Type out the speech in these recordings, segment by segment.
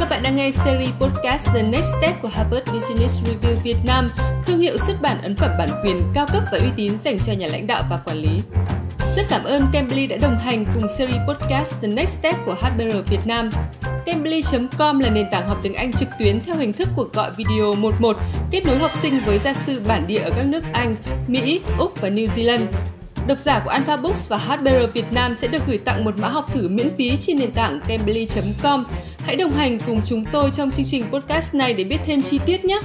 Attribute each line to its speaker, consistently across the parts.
Speaker 1: Các bạn đang nghe series podcast The Next Step của Harvard Business Review Việt Nam, thương hiệu xuất bản ấn phẩm bản quyền cao cấp và uy tín dành cho nhà lãnh đạo và quản lý. Rất cảm ơn Cambly đã đồng hành cùng series podcast The Next Step của HBR Việt Nam. Cambly.com là nền tảng học tiếng Anh trực tuyến theo hình thức cuộc gọi video 11, kết nối học sinh với gia sư bản địa ở các nước Anh, Mỹ, Úc và New Zealand. Độc giả của Alpha Books và HBR Việt Nam sẽ được gửi tặng một mã học thử miễn phí trên nền tảng cambly.com. Hãy đồng hành cùng chúng tôi trong chương trình podcast này để biết thêm chi tiết nhé!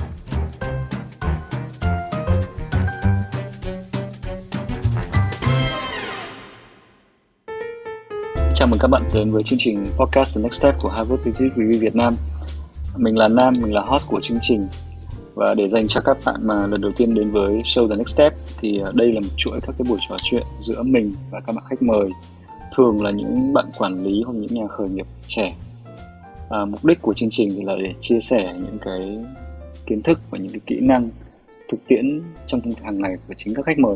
Speaker 2: Chào mừng các bạn đến với chương trình podcast The Next Step của Harvard Business Review Việt Nam. Mình là Nam, mình là host của chương trình. Và để dành cho các bạn mà lần đầu tiên đến với show The Next Step thì à, đây là một chuỗi các cái buổi trò chuyện giữa mình và các bạn khách mời thường là những bạn quản lý hoặc những nhà khởi nghiệp trẻ. À, mục đích của chương trình thì là để chia sẻ những cái kiến thức và những cái kỹ năng thực tiễn trong công việc hàng ngày của chính các khách mời.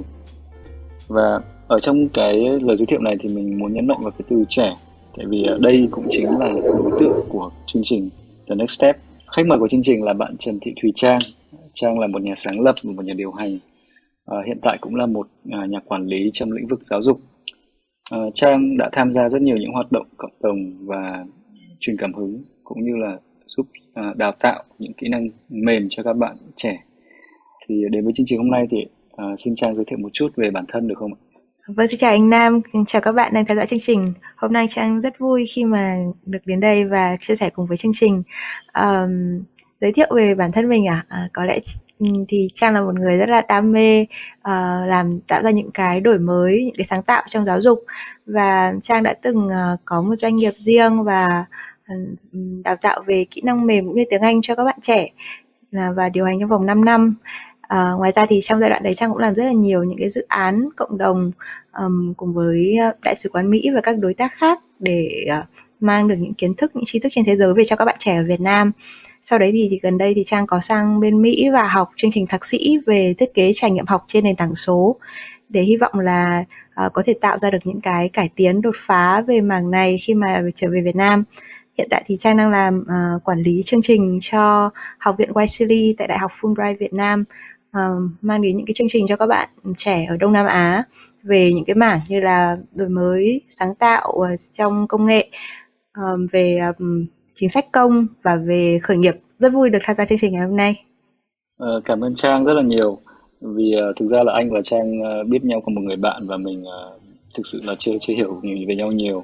Speaker 2: Và ở trong cái lời giới thiệu này thì mình muốn nhấn mạnh vào cái từ trẻ tại vì à, đây cũng chính là đối tượng của chương trình The Next Step khách mời của chương trình là bạn Trần Thị Thùy Trang. Trang là một nhà sáng lập và một nhà điều hành. À, hiện tại cũng là một à, nhà quản lý trong lĩnh vực giáo dục. À, Trang đã tham gia rất nhiều những hoạt động cộng đồng và truyền cảm hứng cũng như là giúp à, đào tạo những kỹ năng mềm cho các bạn trẻ. Thì đến với chương trình hôm nay thì à, xin Trang giới thiệu một chút về bản thân được không ạ?
Speaker 3: Vâng, xin chào anh Nam, chào các bạn đang theo dõi chương trình. Hôm nay Trang rất vui khi mà được đến đây và chia sẻ cùng với chương trình. Um, giới thiệu về bản thân mình à? à có lẽ thì Trang là một người rất là đam mê uh, làm tạo ra những cái đổi mới, những cái sáng tạo trong giáo dục và Trang đã từng uh, có một doanh nghiệp riêng và đào tạo về kỹ năng mềm cũng như tiếng Anh cho các bạn trẻ uh, và điều hành trong vòng 5 năm À, ngoài ra thì trong giai đoạn đấy Trang cũng làm rất là nhiều những cái dự án cộng đồng um, cùng với ờ, đại sứ quán Mỹ và các đối tác khác để uh, mang được những kiến thức, những tri thức trên thế giới về cho các bạn trẻ ở Việt Nam. Sau đấy thì, thì gần đây thì Trang có sang bên Mỹ và học chương trình thạc sĩ về thiết kế trải nghiệm học trên nền tảng số để hy vọng là uh, có thể tạo ra được những cái cải tiến đột phá về mảng này khi mà trở về Việt Nam. Hiện tại thì Trang đang làm uh, quản lý chương trình cho Học viện Wesley tại Đại học Fulbright Việt Nam uh, mang đến những cái chương trình cho các bạn trẻ ở Đông Nam Á về những cái mảng như là đổi mới sáng tạo uh, trong công nghệ uh, về um, chính sách công và về khởi nghiệp. Rất vui được tham gia chương trình ngày hôm nay.
Speaker 2: Uh, cảm ơn Trang rất là nhiều. Vì uh, thực ra là anh và Trang uh, biết nhau qua một người bạn và mình uh, thực sự là chưa chưa hiểu nhiều về nhau nhiều.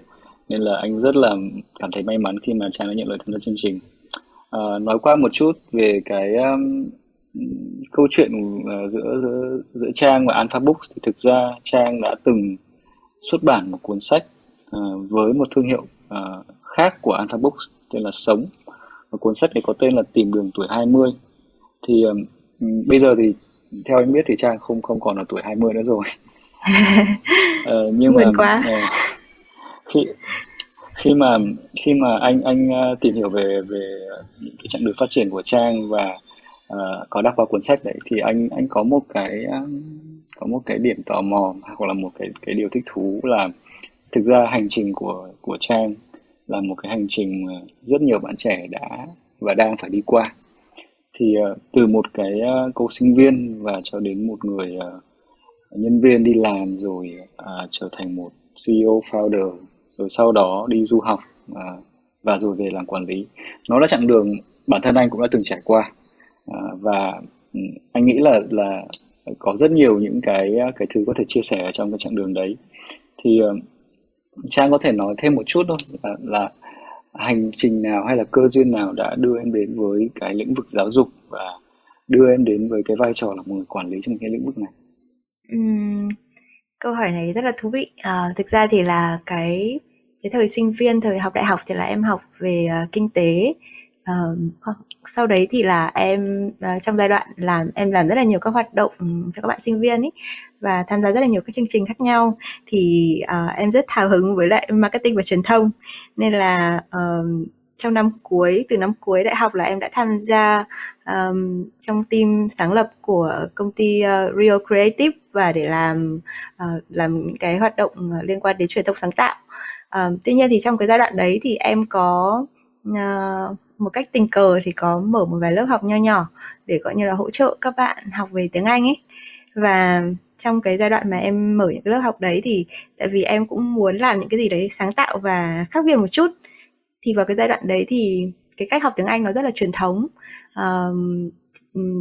Speaker 2: Nên là anh rất là cảm thấy may mắn khi mà Trang đã nhận lời tham gia chương trình. Uh, nói qua một chút về cái um, câu chuyện uh, giữa, giữa giữa Trang và Alpha Books thì thực ra Trang đã từng xuất bản một cuốn sách uh, với một thương hiệu uh, khác của Alpha Books tên là Sống. Và cuốn sách này có tên là Tìm đường tuổi 20 thì uh, bây giờ thì theo anh biết thì Trang không không còn là tuổi 20 nữa rồi.
Speaker 3: Uh, nhưng mà quá. Uh,
Speaker 2: khi khi mà khi mà anh anh tìm hiểu về về những cái chặng đường phát triển của Trang và uh, có đọc vào cuốn sách đấy thì anh anh có một cái um, có một cái điểm tò mò hoặc là một cái cái điều thích thú là thực ra hành trình của của trang là một cái hành trình mà rất nhiều bạn trẻ đã và đang phải đi qua. Thì uh, từ một cái ờ, uh, cô sinh viên và cho đến một người uh, nhân viên đi làm rồi uh, trở thành một CEO founder rồi sau đó đi du học uh, và rồi về làm quản lý nó là chặng đường bản thân anh cũng đã từng trải qua. À, và ừ, anh nghĩ là là có rất nhiều những cái à, cái thứ có thể chia sẻ ở trong cái chặng đường đấy. Thì ờ, trang có thể nói thêm một chút thôi là, là hành trình nào hay là cơ duyên nào đã đưa em đến với cái lĩnh vực giáo dục và đưa em đến với cái vai trò là một người quản lý trong cái lĩnh vực này?
Speaker 3: Uhm, câu hỏi này rất là thú vị. À, thực ra thì là cái cái thời sinh viên thời học đại học thì là em học về uh, kinh tế uh, sau đấy thì là em uh, trong giai đoạn làm em làm rất là nhiều các hoạt động ừ, cho các bạn sinh viên ý và tham gia rất là nhiều các chương trình khác nhau thì uh, em rất hào hứng với lại marketing và truyền thông nên là uh, trong năm cuối từ năm cuối đại học là em đã tham gia um, trong team sáng lập của công ty uh, Real Creative và để làm uh, làm những cái hoạt động liên quan đến truyền thông sáng tạo. Um, tuy nhiên thì trong cái giai đoạn đấy thì em có uh, một cách tình cờ thì có mở một vài lớp học nho nhỏ để gọi như là hỗ trợ các bạn học về tiếng Anh ấy. Và trong cái giai đoạn mà em mở những cái lớp học đấy thì tại vì em cũng muốn làm những cái gì đấy sáng tạo và khác biệt một chút thì vào cái giai đoạn đấy thì cái cách học tiếng Anh nó rất là truyền thống. Um,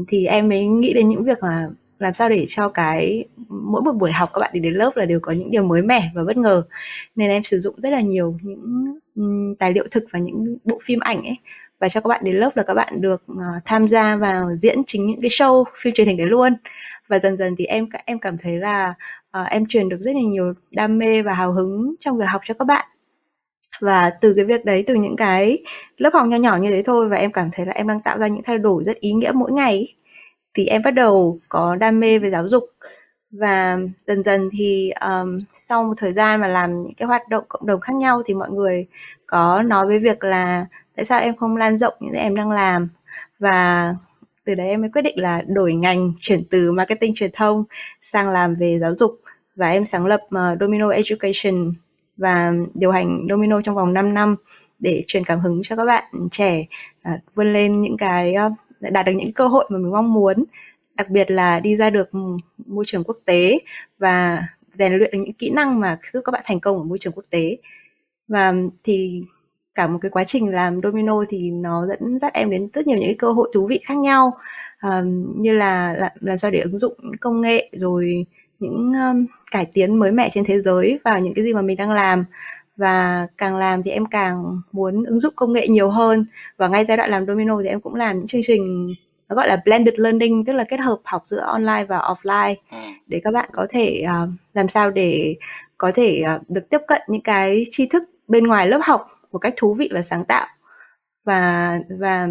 Speaker 3: thì em mới nghĩ đến những việc là làm sao để cho cái mỗi một buổi học các bạn đi đến lớp là đều có những điều mới mẻ và bất ngờ. Nên em sử dụng rất là nhiều những tài liệu thực và những bộ phim ảnh ấy. Và cho các bạn đến lớp là các bạn được uh, tham gia vào diễn chính những cái show phim truyền hình đấy luôn. Và dần dần thì em em cảm thấy là uh, em truyền được rất là nhiều đam mê và hào hứng trong việc học cho các bạn. Và từ cái việc đấy từ những cái lớp học nho nhỏ như thế thôi và em cảm thấy là em đang tạo ra những thay đổi rất ý nghĩa mỗi ngày thì em bắt đầu có đam mê về giáo dục. Và dần dần thì um, sau một thời gian mà làm những cái hoạt động cộng đồng khác nhau thì mọi người có nói với việc là tại sao em không lan rộng những gì em đang làm? Và từ đấy em mới quyết định là đổi ngành chuyển từ marketing truyền thông sang làm về giáo dục. Và em sáng lập uh, Domino Education và điều hành Domino trong vòng 5 năm để truyền cảm hứng cho các bạn trẻ uh, vươn lên những cái uh, đạt được những cơ hội mà mình mong muốn đặc biệt là đi ra được môi trường quốc tế và rèn luyện được những kỹ năng mà giúp các bạn thành công ở môi trường quốc tế. Và thì cả một cái quá trình làm domino thì nó dẫn dắt em đến rất nhiều những cái cơ hội thú vị khác nhau um, như là làm, làm sao để ứng dụng công nghệ rồi những um, cải tiến mới mẻ trên thế giới vào những cái gì mà mình đang làm và càng làm thì em càng muốn ứng dụng công nghệ nhiều hơn. Và ngay giai đoạn làm domino thì em cũng làm những chương trình nó gọi là blended learning tức là kết hợp học giữa online và offline. À. để các bạn có thể uh, làm sao để có thể uh, được tiếp cận những cái tri thức bên ngoài lớp học một cách thú vị và sáng tạo. Và và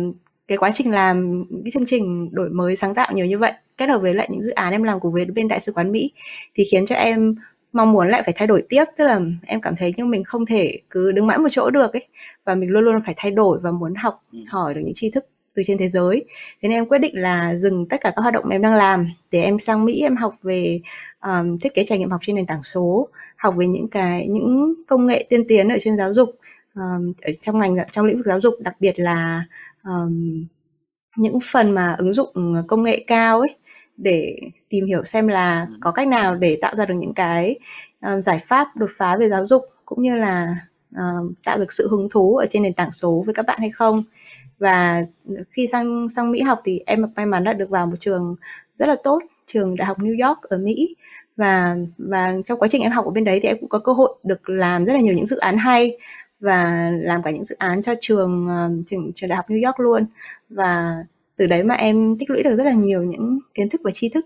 Speaker 3: cái quá trình làm cái chương trình đổi mới sáng tạo nhiều như vậy kết hợp với lại những dự án em làm cùng với bên đại sứ quán Mỹ thì khiến cho em mong muốn lại phải thay đổi tiếp. Tức là em cảm thấy như mình không thể cứ đứng mãi một chỗ được ấy. Và mình luôn luôn phải thay đổi và muốn học ừ. hỏi được những tri thức từ trên thế giới. Thế nên em quyết định là dừng tất cả các hoạt động mà em đang làm. Để em sang Mỹ em học về um, thiết kế trải nghiệm học trên nền tảng số. Học về những cái những công nghệ tiên tiến ở trên giáo dục um, ở trong ngành trong lĩnh vực giáo dục. Đặc biệt là um, những phần mà ứng dụng công nghệ cao ấy để tìm hiểu xem là có cách nào để tạo ra được những cái uh, giải pháp đột phá về giáo dục cũng như là uh, tạo được sự hứng thú ở trên nền tảng số với các bạn hay không. Và khi sang sang Mỹ học thì em may mắn đã được vào một trường rất là tốt trường đại học New York ở Mỹ. Và và trong quá trình em học ở bên đấy thì em cũng có cơ hội được làm rất là nhiều những dự án hay và làm cả những dự án cho trường uh, trường, trường đại học New York luôn. Và từ đấy mà em tích lũy được rất là nhiều những kiến thức và tri thức.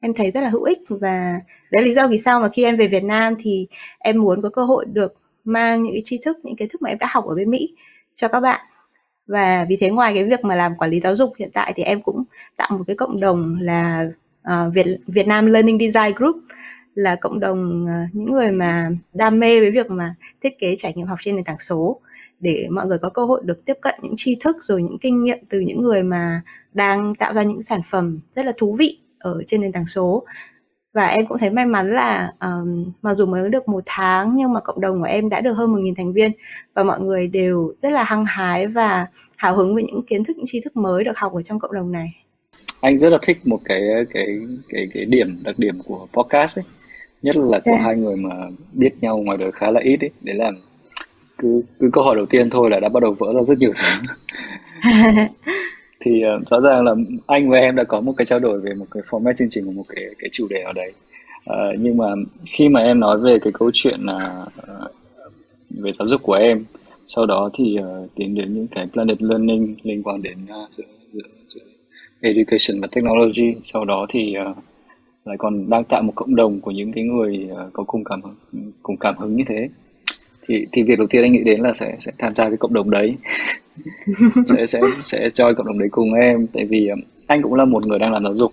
Speaker 3: Em thấy rất là hữu ích và đấy là lý do vì sao mà khi em về Việt Nam thì em muốn có cơ hội được mang những cái tri thức những kiến thức mà em đã học ở bên Mỹ cho các bạn. Và vì thế ngoài cái việc mà làm quản lý giáo dục hiện tại thì em cũng tạo một cái cộng đồng là uh, Việt Việt Nam Learning Design Group là cộng đồng uh, những người mà đam mê với việc mà thiết kế trải nghiệm học trên nền tảng số để mọi người có cơ hội được tiếp cận những tri thức rồi những kinh nghiệm từ những người mà đang tạo ra những sản phẩm rất là thú vị ở trên nền tảng số và em cũng thấy may mắn là um, mặc dù mới được một tháng nhưng mà cộng đồng của em đã được hơn một nghìn thành viên và mọi người đều rất là hăng hái và hào hứng với những kiến thức những tri thức mới được học ở trong cộng đồng này
Speaker 2: anh rất là thích một cái cái cái cái điểm đặc điểm của podcast ấy nhất là của yeah. Dạ. hai người mà biết nhau ngoài đời khá là ít ấy để làm cứ cứ câu hỏi đầu tiên thôi là đã bắt đầu vỡ ra rất nhiều thứ. Thì uh, rõ ràng là anh và em đã có một cái trao đổi về một cái format chương trình của một cái cái chủ đề ở đấy. Uh, nhưng mà khi mà em nói về cái câu chuyện là uh, về giáo dục của em sau đó thì uh, tiến đến những cái planet learning liên quan đến uh, giữa, giữa, giữa education và technology. Sau đó thì uh, lại còn đang tạo một cộng đồng của những cái người uh, có cùng cảm hứng cùng cảm hứng như thế thì thì việc đầu tiên anh nghĩ đến là sẽ sẽ tham gia cái cộng đồng đấy. Sẽ sẽ sẽ join cộng đồng đấy cùng em. Tại vì um, anh cũng là một người đang làm giáo dục.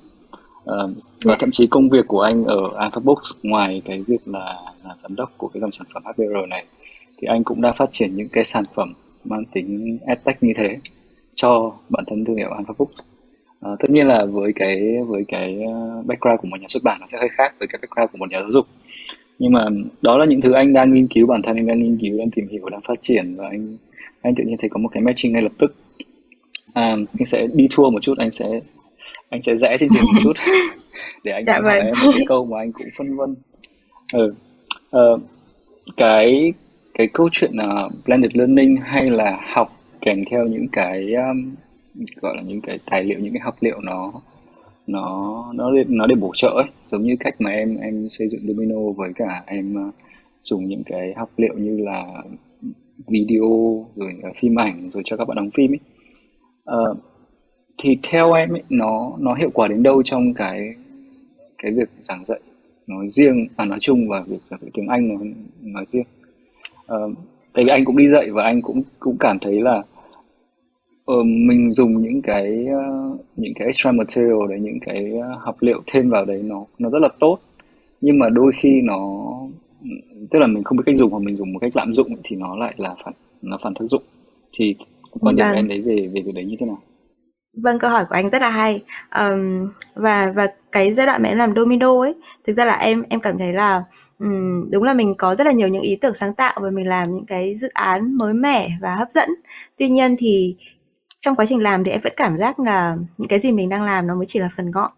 Speaker 2: Uh, và thậm chí công việc của anh ở Alphabooks ngoài cái việc là là giám đốc của cái dòng sản phẩm HBR này thì anh cũng đã phát triển những cái sản phẩm mang tính edtech như thế cho bản thân thương hiệu Alphabooks uh, tất nhiên là với cái với cái uh, background của một nhà xuất bản nó sẽ hơi khác với cái background của một nhà giáo dục nhưng mà đó là những thứ anh đang nghiên cứu bản thân anh đang nghiên cứu đang tìm hiểu đang phát triển và anh anh tự nhiên thấy có một cái matching ngay lập tức à, anh sẽ đi tour một chút anh sẽ anh sẽ rẽ chương trình một chút để anh
Speaker 3: dạ
Speaker 2: hỏi
Speaker 3: vâng.
Speaker 2: em một cái câu mà anh cũng phân vân ừ. uh, cái cái câu chuyện là uh, blended learning hay là học kèm theo những cái um, gọi là những cái tài liệu những cái học liệu nó nó nó để, nó để bổ trợ ấy. Giống như cách mà em em xây dựng domino với cả em ờ, dùng những cái học liệu như là video rồi ờ, phim ảnh rồi cho các bạn đóng phim ấy. Uh, thì theo em ấy, nó nó hiệu quả đến đâu trong cái cái việc giảng dạy nói riêng à nói chung và việc giảng dạy tiếng Anh nói nói riêng? Uh, tại vì anh cũng đi dạy và anh cũng cũng cảm thấy là uh, mình dùng những cái uh, những cái extra material đấy những cái uh, học liệu thêm vào đấy nó nó rất là tốt nhưng mà đôi khi nó tức là mình không biết cách dùng hoặc mình dùng một cách lạm dụng thì nó lại là phản nó phản tác dụng thì quan điểm
Speaker 3: Vâng.
Speaker 2: của em đấy về về việc đấy như thế nào
Speaker 3: Vâng, câu hỏi của anh rất là hay. Ờm, và và cái giai đoạn mà em làm domino ấy, thực ra là em em cảm thấy là ừm, đúng là mình có rất là nhiều những ý tưởng sáng tạo và mình làm những cái dự án mới mẻ và hấp dẫn. Tuy nhiên thì trong quá trình làm thì em vẫn cảm giác là những cái gì mình đang làm nó mới chỉ là phần ngọn.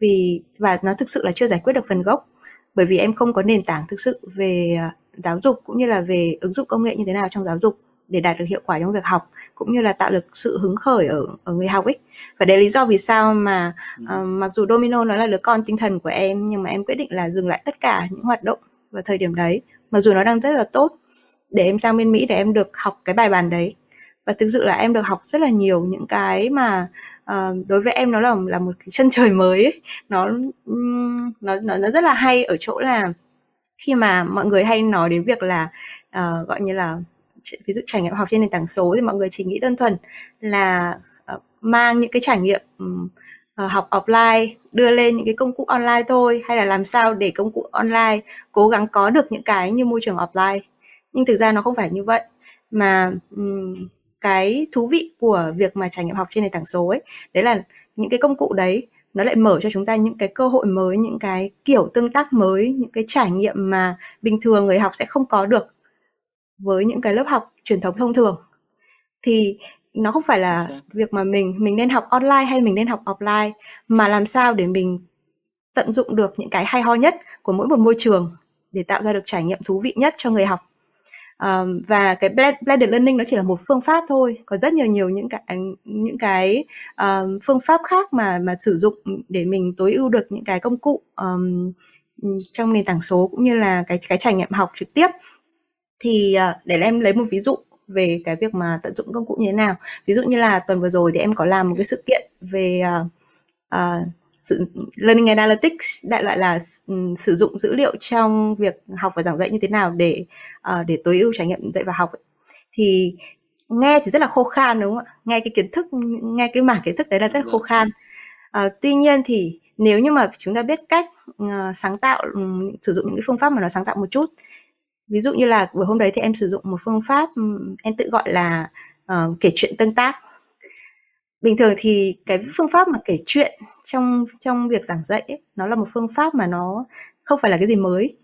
Speaker 3: Vì và nó thực sự là chưa giải quyết được phần gốc. Bởi vì em không có nền tảng thực sự về ờ, giáo dục cũng như là về ứng dụng công nghệ như thế nào trong giáo dục để đạt được hiệu quả trong việc học cũng như là tạo được sự hứng khởi ở ở người học ấy và đấy lý do vì sao mà uh, mặc dù Domino nó là đứa con tinh thần của em nhưng mà em quyết định là dừng lại tất cả những hoạt động vào thời điểm đấy mặc dù nó đang rất là tốt để em sang bên Mỹ để em được học cái bài bản đấy và thực sự là em được học rất là nhiều những cái mà uh, đối với em nó là là một cái chân trời mới ấy. nó nó nó nó rất là hay ở chỗ là khi mà mọi người hay nói đến việc là uh, gọi như là ví dụ trải nghiệm học trên nền tảng số thì mọi người chỉ nghĩ đơn thuần là uh, mang những cái trải nghiệm um, uh, học offline đưa lên những cái công cụ online thôi hay là làm sao để công cụ online cố gắng có được những cái như môi trường offline nhưng thực ra nó không phải như vậy mà um, cái thú vị của việc mà trải nghiệm học trên nền tảng số ấy đấy là những cái công cụ đấy nó lại mở cho chúng ta những cái cơ hội mới những cái kiểu tương tác mới những cái trải nghiệm mà bình thường người học sẽ không có được với những cái lớp học truyền thống thông thường. Thì nó không phải là việc mà mình mình nên học online hay mình nên học offline mà làm sao để mình tận dụng được những cái hay ho nhất của mỗi một môi trường để tạo ra được trải nghiệm thú vị nhất cho người học um, và cái blended learning nó chỉ là một phương pháp thôi. Có rất nhiều nhiều những cái những cái um, phương pháp khác mà mà sử dụng để mình tối ưu được những cái công cụ um, trong nền tảng số cũng như là cái cái trải nghiệm học trực tiếp. Thì uh, để em lấy một ví dụ về cái việc mà tận dụng công cụ như thế nào. Ví dụ như là tuần vừa rồi thì em có làm một cái sự kiện về uh, uh, sự learning analytics đại loại là um, sử dụng dữ liệu trong việc học và giảng dạy như thế nào để uh, để tối ưu trải nghiệm dạy và học ấy. thì nghe thì rất là khô khan đúng không ạ? Nghe cái kiến thức nghe cái mảng kiến thức đấy là rất là khô khan. Uh, tuy nhiên thì nếu như mà chúng ta biết cách uh, sáng tạo um, sử dụng những cái phương pháp mà nó sáng tạo một chút ví dụ như là buổi hôm đấy thì em sử dụng một phương pháp em tự gọi là uh, kể chuyện tương tác bình thường thì cái phương pháp mà kể chuyện trong trong việc giảng dạy ấy, nó là một phương pháp mà nó không phải là cái gì mới.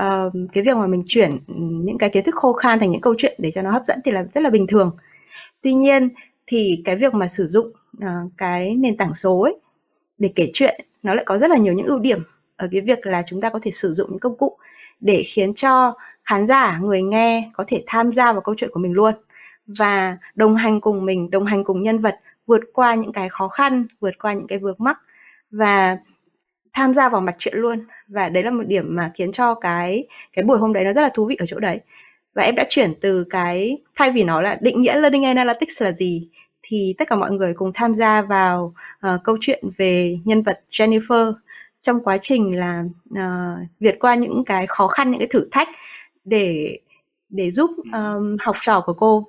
Speaker 3: Uh, cái việc mà mình chuyển những cái kiến thức khô khan thành những câu chuyện để cho nó hấp dẫn thì là rất là bình thường. Tuy nhiên thì cái việc mà sử dụng uh, cái nền tảng số ấy để kể chuyện nó lại có rất là nhiều những ưu điểm ở cái việc là chúng ta có thể sử dụng những công cụ để khiến cho khán giả người nghe có thể tham gia vào câu chuyện của mình luôn và đồng hành cùng mình đồng hành cùng nhân vật vượt qua những cái khó khăn vượt qua những cái vướng mắc và tham gia vào mạch chuyện luôn. Và đấy là một điểm mà khiến cho cái cái buổi hôm đấy nó rất là thú vị ở chỗ đấy. Và em đã chuyển từ cái thay vì nó là định nghĩa learning analytics là gì thì tất cả mọi người cùng tham gia vào uh, câu chuyện về nhân vật Jennifer trong quá trình là uh, vượt qua những cái khó khăn những cái thử thách để để giúp um, học trò của cô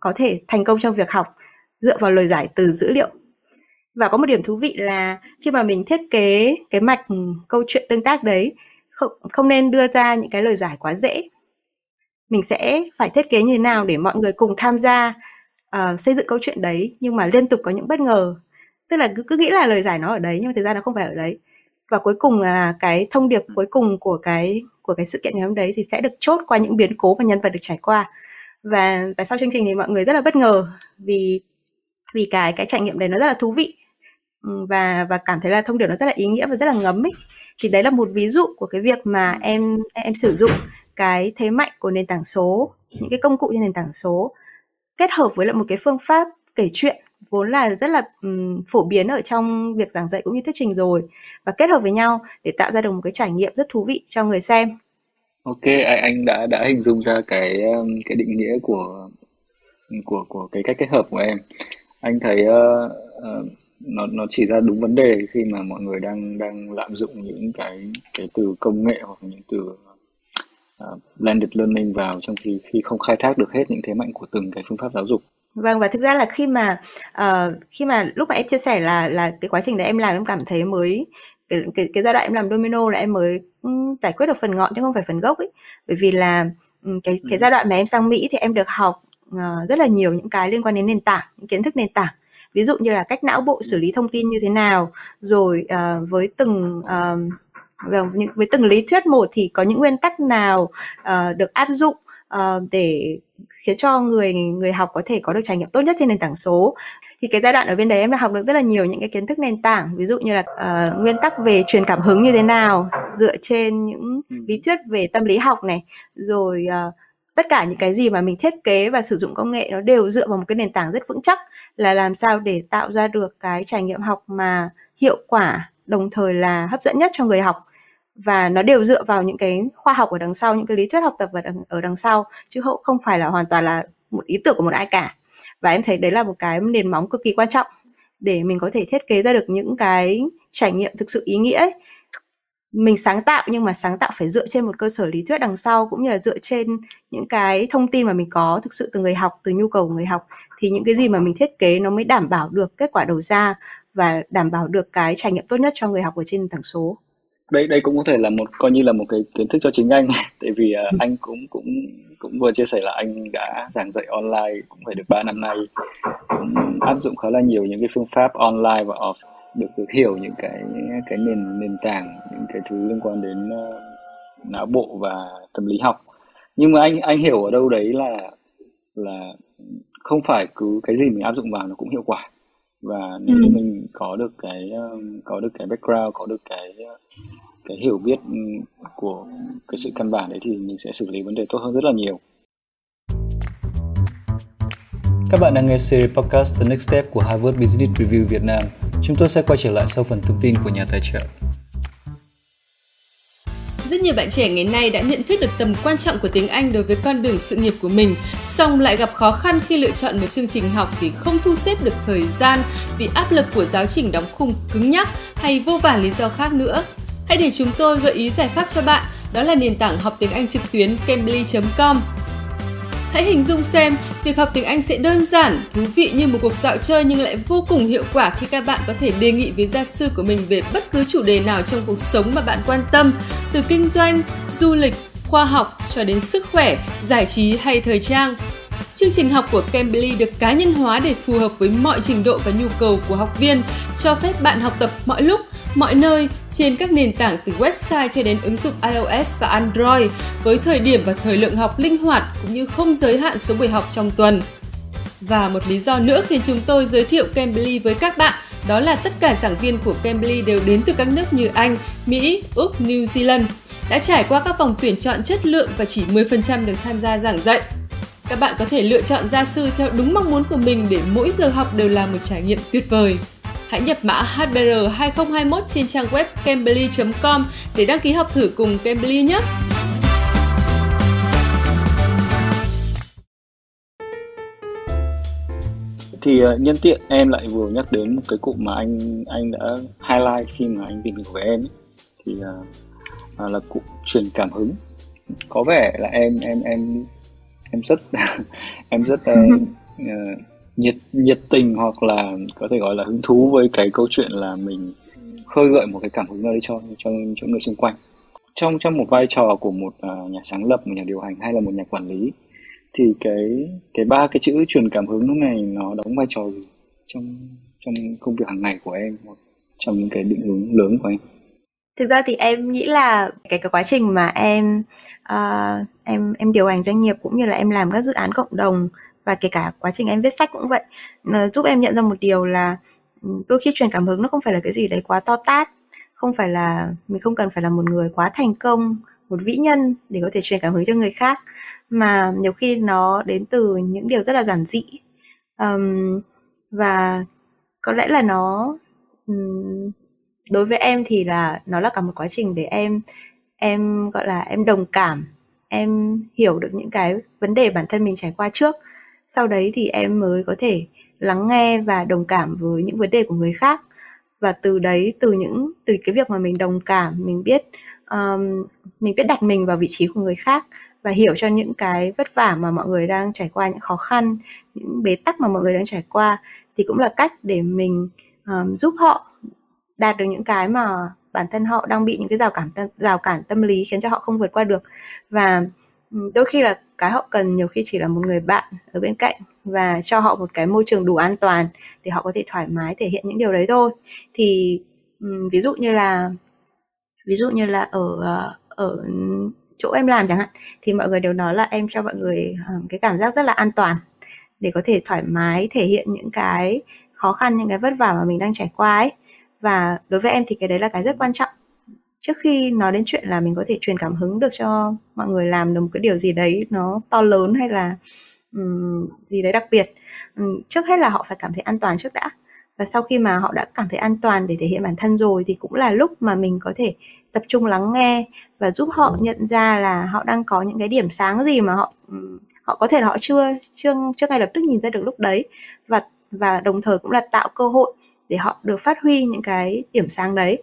Speaker 3: có thể thành công trong việc học dựa vào lời giải từ dữ liệu. Và có một điểm thú vị là khi mà mình thiết kế cái mạch ừ, câu chuyện tương tác đấy không, không nên đưa ra những cái lời giải quá dễ. Mình sẽ phải thiết kế như thế nào để mọi người cùng tham gia uh, xây dựng câu chuyện đấy nhưng mà liên tục có những bất ngờ. Tức là cứ, cứ nghĩ là lời giải nó ở đấy nhưng mà thực ra nó không phải ở đấy. Và cuối cùng là cái thông điệp cuối cùng của cái của cái sự kiện ngày hôm đấy thì sẽ được chốt qua những biến cố mà nhân vật được trải qua. Và và sau chương trình thì mọi người rất là bất ngờ vì vì cái cái trải nghiệm đấy nó rất là thú vị ừ, và và cảm thấy là thông điệp nó rất là ý nghĩa và rất là ngấm ấy thì đấy là một ví dụ của cái việc mà em em sử dụng cái thế mạnh của nền tảng số những cái công cụ trên nền tảng số kết hợp với lại một cái phương pháp kể chuyện vốn là rất là um, phổ biến ở trong việc giảng dạy cũng như thuyết trình rồi và kết hợp với nhau để tạo ra được một cái trải nghiệm rất thú vị cho người xem.
Speaker 2: Ok, anh anh đã đã hình dung ra cái um, cái định nghĩa của của của cái cách kết hợp của em. Anh thấy uh, uh, nó nó chỉ ra đúng vấn đề khi mà mọi người đang đang lạm dụng những cái cái từ công nghệ hoặc những từ uh, blended learning vào trong khi khi không khai thác được hết những thế mạnh của từng cái phương pháp giáo dục
Speaker 3: Vâng và thực ra là khi mà uh, khi mà lúc mà em chia sẻ là là cái quá trình đấy em làm em cảm thấy mới cái cái, cái giai đoạn em làm domino là em mới um, giải quyết được phần ngọn chứ không phải phần gốc ấy bởi vì là um, cái cái ừ. giai đoạn mà em sang Mỹ thì em được học uh, rất là nhiều những cái liên quan đến nền tảng những kiến thức nền tảng ví dụ như là cách não bộ xử lý thông tin như thế nào rồi uh, với từng uh, với từng lý thuyết một thì có những nguyên tắc nào uh, được áp dụng uh, để khiến cho người người học có thể có được trải nghiệm tốt nhất trên nền tảng số thì cái giai đoạn ở bên đấy em đã học được rất là nhiều những cái kiến thức nền tảng ví dụ như là uh, nguyên tắc về truyền cảm hứng như thế nào dựa trên những ừ. lý thuyết về tâm lý học này rồi uh, tất cả những cái gì mà mình thiết kế và sử dụng công nghệ nó đều dựa vào một cái nền tảng rất vững chắc là làm sao để tạo ra được cái trải nghiệm học mà hiệu quả đồng thời là hấp dẫn nhất cho người học và nó đều dựa vào những cái khoa học ở đằng sau những cái lý thuyết học tập ở đằng, ở đằng sau chứ không phải là hoàn toàn là một ý tưởng của một ai cả và em thấy đấy là một cái nền móng cực kỳ quan trọng để mình có thể thiết kế ra được những cái trải nghiệm thực sự ý nghĩa ấy mình sáng tạo nhưng mà sáng tạo phải dựa trên một cơ sở lý thuyết đằng sau cũng như là dựa trên những cái thông tin mà mình có thực sự từ người học từ nhu cầu của người học thì những cái gì mà mình thiết kế nó mới đảm bảo được kết quả đầu ra và đảm bảo được cái trải nghiệm tốt nhất cho người học ở trên tảng số.
Speaker 2: Đây đây cũng có thể là một coi như là một cái kiến thức cho chính anh. Tại vì uh, anh cũng cũng cũng vừa chia sẻ là anh đã giảng dạy online cũng phải được 3 năm nay. Cũng áp dụng khá là nhiều những cái phương pháp online và off được được hiểu những cái cái nền nền tảng những cái thứ liên quan đến uh, não bộ và tâm lý học. Nhưng mà anh anh hiểu ở đâu đấy là là không phải cứ cái gì mình áp dụng vào nó cũng hiệu quả. Và nếu ừ. như mình có được cái có được cái background có được cái cái hiểu biết của cái sự căn bản đấy thì mình sẽ xử lý vấn đề tốt hơn rất là nhiều các bạn đang nghe series podcast The Next Step của Harvard Business Review Việt Nam. Chúng tôi sẽ quay trở lại sau phần thông tin của nhà tài trợ.
Speaker 1: Rất nhiều bạn trẻ ngày nay đã nhận thức được tầm quan trọng của tiếng Anh đối với con đường sự nghiệp của mình, song lại gặp khó khăn khi lựa chọn một chương trình học vì không thu xếp được thời gian vì áp lực của giáo trình đóng khung cứng nhắc hay vô vàn lý do khác nữa. Hãy để chúng tôi gợi ý giải pháp cho bạn, đó là nền tảng học tiếng Anh trực tuyến cambly.com. Hãy hình dung xem, việc học tiếng Anh sẽ đơn giản, thú vị như một cuộc dạo chơi nhưng lại vô cùng hiệu quả khi các bạn có thể đề nghị với gia sư của mình về bất cứ chủ đề nào trong cuộc sống mà bạn quan tâm, từ kinh doanh, du lịch, khoa học cho đến sức khỏe, giải trí hay thời trang. Chương trình học của Cambly được cá nhân hóa để phù hợp với mọi trình độ và nhu cầu của học viên, cho phép bạn học tập mọi lúc, mọi nơi trên các nền tảng từ website cho đến ứng dụng iOS và Android với thời điểm và thời lượng học linh hoạt cũng như không giới hạn số buổi học trong tuần. Và một lý do nữa khiến chúng tôi giới thiệu Cambly với các bạn đó là tất cả giảng viên của Cambly đều đến từ các nước như Anh, Mỹ, Úc, New Zealand, đã trải qua các vòng tuyển chọn chất lượng và chỉ 10% được tham gia giảng dạy. Các bạn có thể lựa chọn gia sư theo đúng mong muốn của mình để mỗi giờ học đều là một trải nghiệm tuyệt vời. Hãy nhập mã HBR 2021 trên trang web cambly.com để đăng ký học thử cùng Cambly nhé!
Speaker 2: thì uh, nhân tiện em lại vừa nhắc đến một cái cụm mà anh anh đã highlight khi mà anh tìm hiểu về em ấy. thì uh, là cụm truyền cảm hứng có vẻ là em em em em rất em rất uh, uh, nhiệt nhiệt tình hoặc là có thể gọi là hứng thú với cái câu chuyện là mình khơi gợi một cái cảm hứng nào đấy cho cho cho người xung quanh. Trong trong một vai trò của một uh, nhà sáng lập một nhà điều hành hay là một nhà quản lý thì cái cái ba cái chữ truyền cảm hứng lúc này nó đóng vai trò gì trong trong công việc hàng ngày của em hoặc trong những cái định hướng lớn của em?
Speaker 3: Thực ra thì em nghĩ là cái cái quá trình mà em uh, em em điều hành doanh nghiệp cũng như là em làm các dự án cộng đồng và kể cả quá trình em viết sách cũng vậy. Nó giúp em nhận ra một điều là ừ, đôi khi truyền cảm hứng nó không phải là cái gì đấy quá to tát. Không phải là mình không cần phải là một người quá thành công một vĩ nhân để có thể truyền cảm hứng cho người khác. Mà nhiều khi nó đến từ những điều rất là giản dị. Um, và có lẽ là nó um, đối với em thì là nó là cả một quá trình để em em gọi là em đồng cảm em hiểu được những cái vấn đề bản thân mình trải qua trước sau đấy thì em mới có thể lắng nghe và đồng cảm với những vấn đề của người khác. Và từ đấy từ những từ cái việc mà mình đồng cảm mình biết um, mình biết đặt mình vào vị trí của người khác và hiểu cho những cái vất vả mà mọi người đang trải qua những khó khăn những bế tắc mà mọi người đang trải qua thì cũng là cách để mình um, giúp họ đạt được những cái mà bản thân họ đang bị những cái rào cản tâm, rào cản tâm lý khiến cho họ không vượt qua được. Và đôi khi là cái họ cần nhiều khi chỉ là một người bạn ở bên cạnh và cho họ một cái môi trường đủ an toàn để họ có thể thoải mái thể hiện những điều đấy thôi. Thì ví dụ như là, ví dụ như là ở ờ, ở chỗ em làm chẳng hạn, thì mọi người đều nói là em cho mọi người ờ, cái cảm giác rất là an toàn để có thể thoải mái thể hiện những cái khó khăn, những cái vất vả mà mình đang trải qua ấy. Và đối với em thì cái đấy là cái rất quan trọng trước khi nói đến chuyện là mình có thể truyền cảm hứng được cho mọi người làm được một cái điều gì đấy nó to lớn hay là um, gì đấy đặc biệt. Um, trước hết là họ phải cảm thấy an toàn trước đã. Và sau khi mà họ đã cảm thấy an toàn để thể hiện bản thân rồi thì cũng là lúc mà mình có thể tập trung lắng nghe và giúp họ nhận ra là họ đang có những cái điểm sáng gì mà họ họ có thể là họ chưa chưa chưa ngay lập tức nhìn ra được lúc đấy. Và và đồng thời cũng là tạo cơ hội để họ được phát huy những cái điểm sáng đấy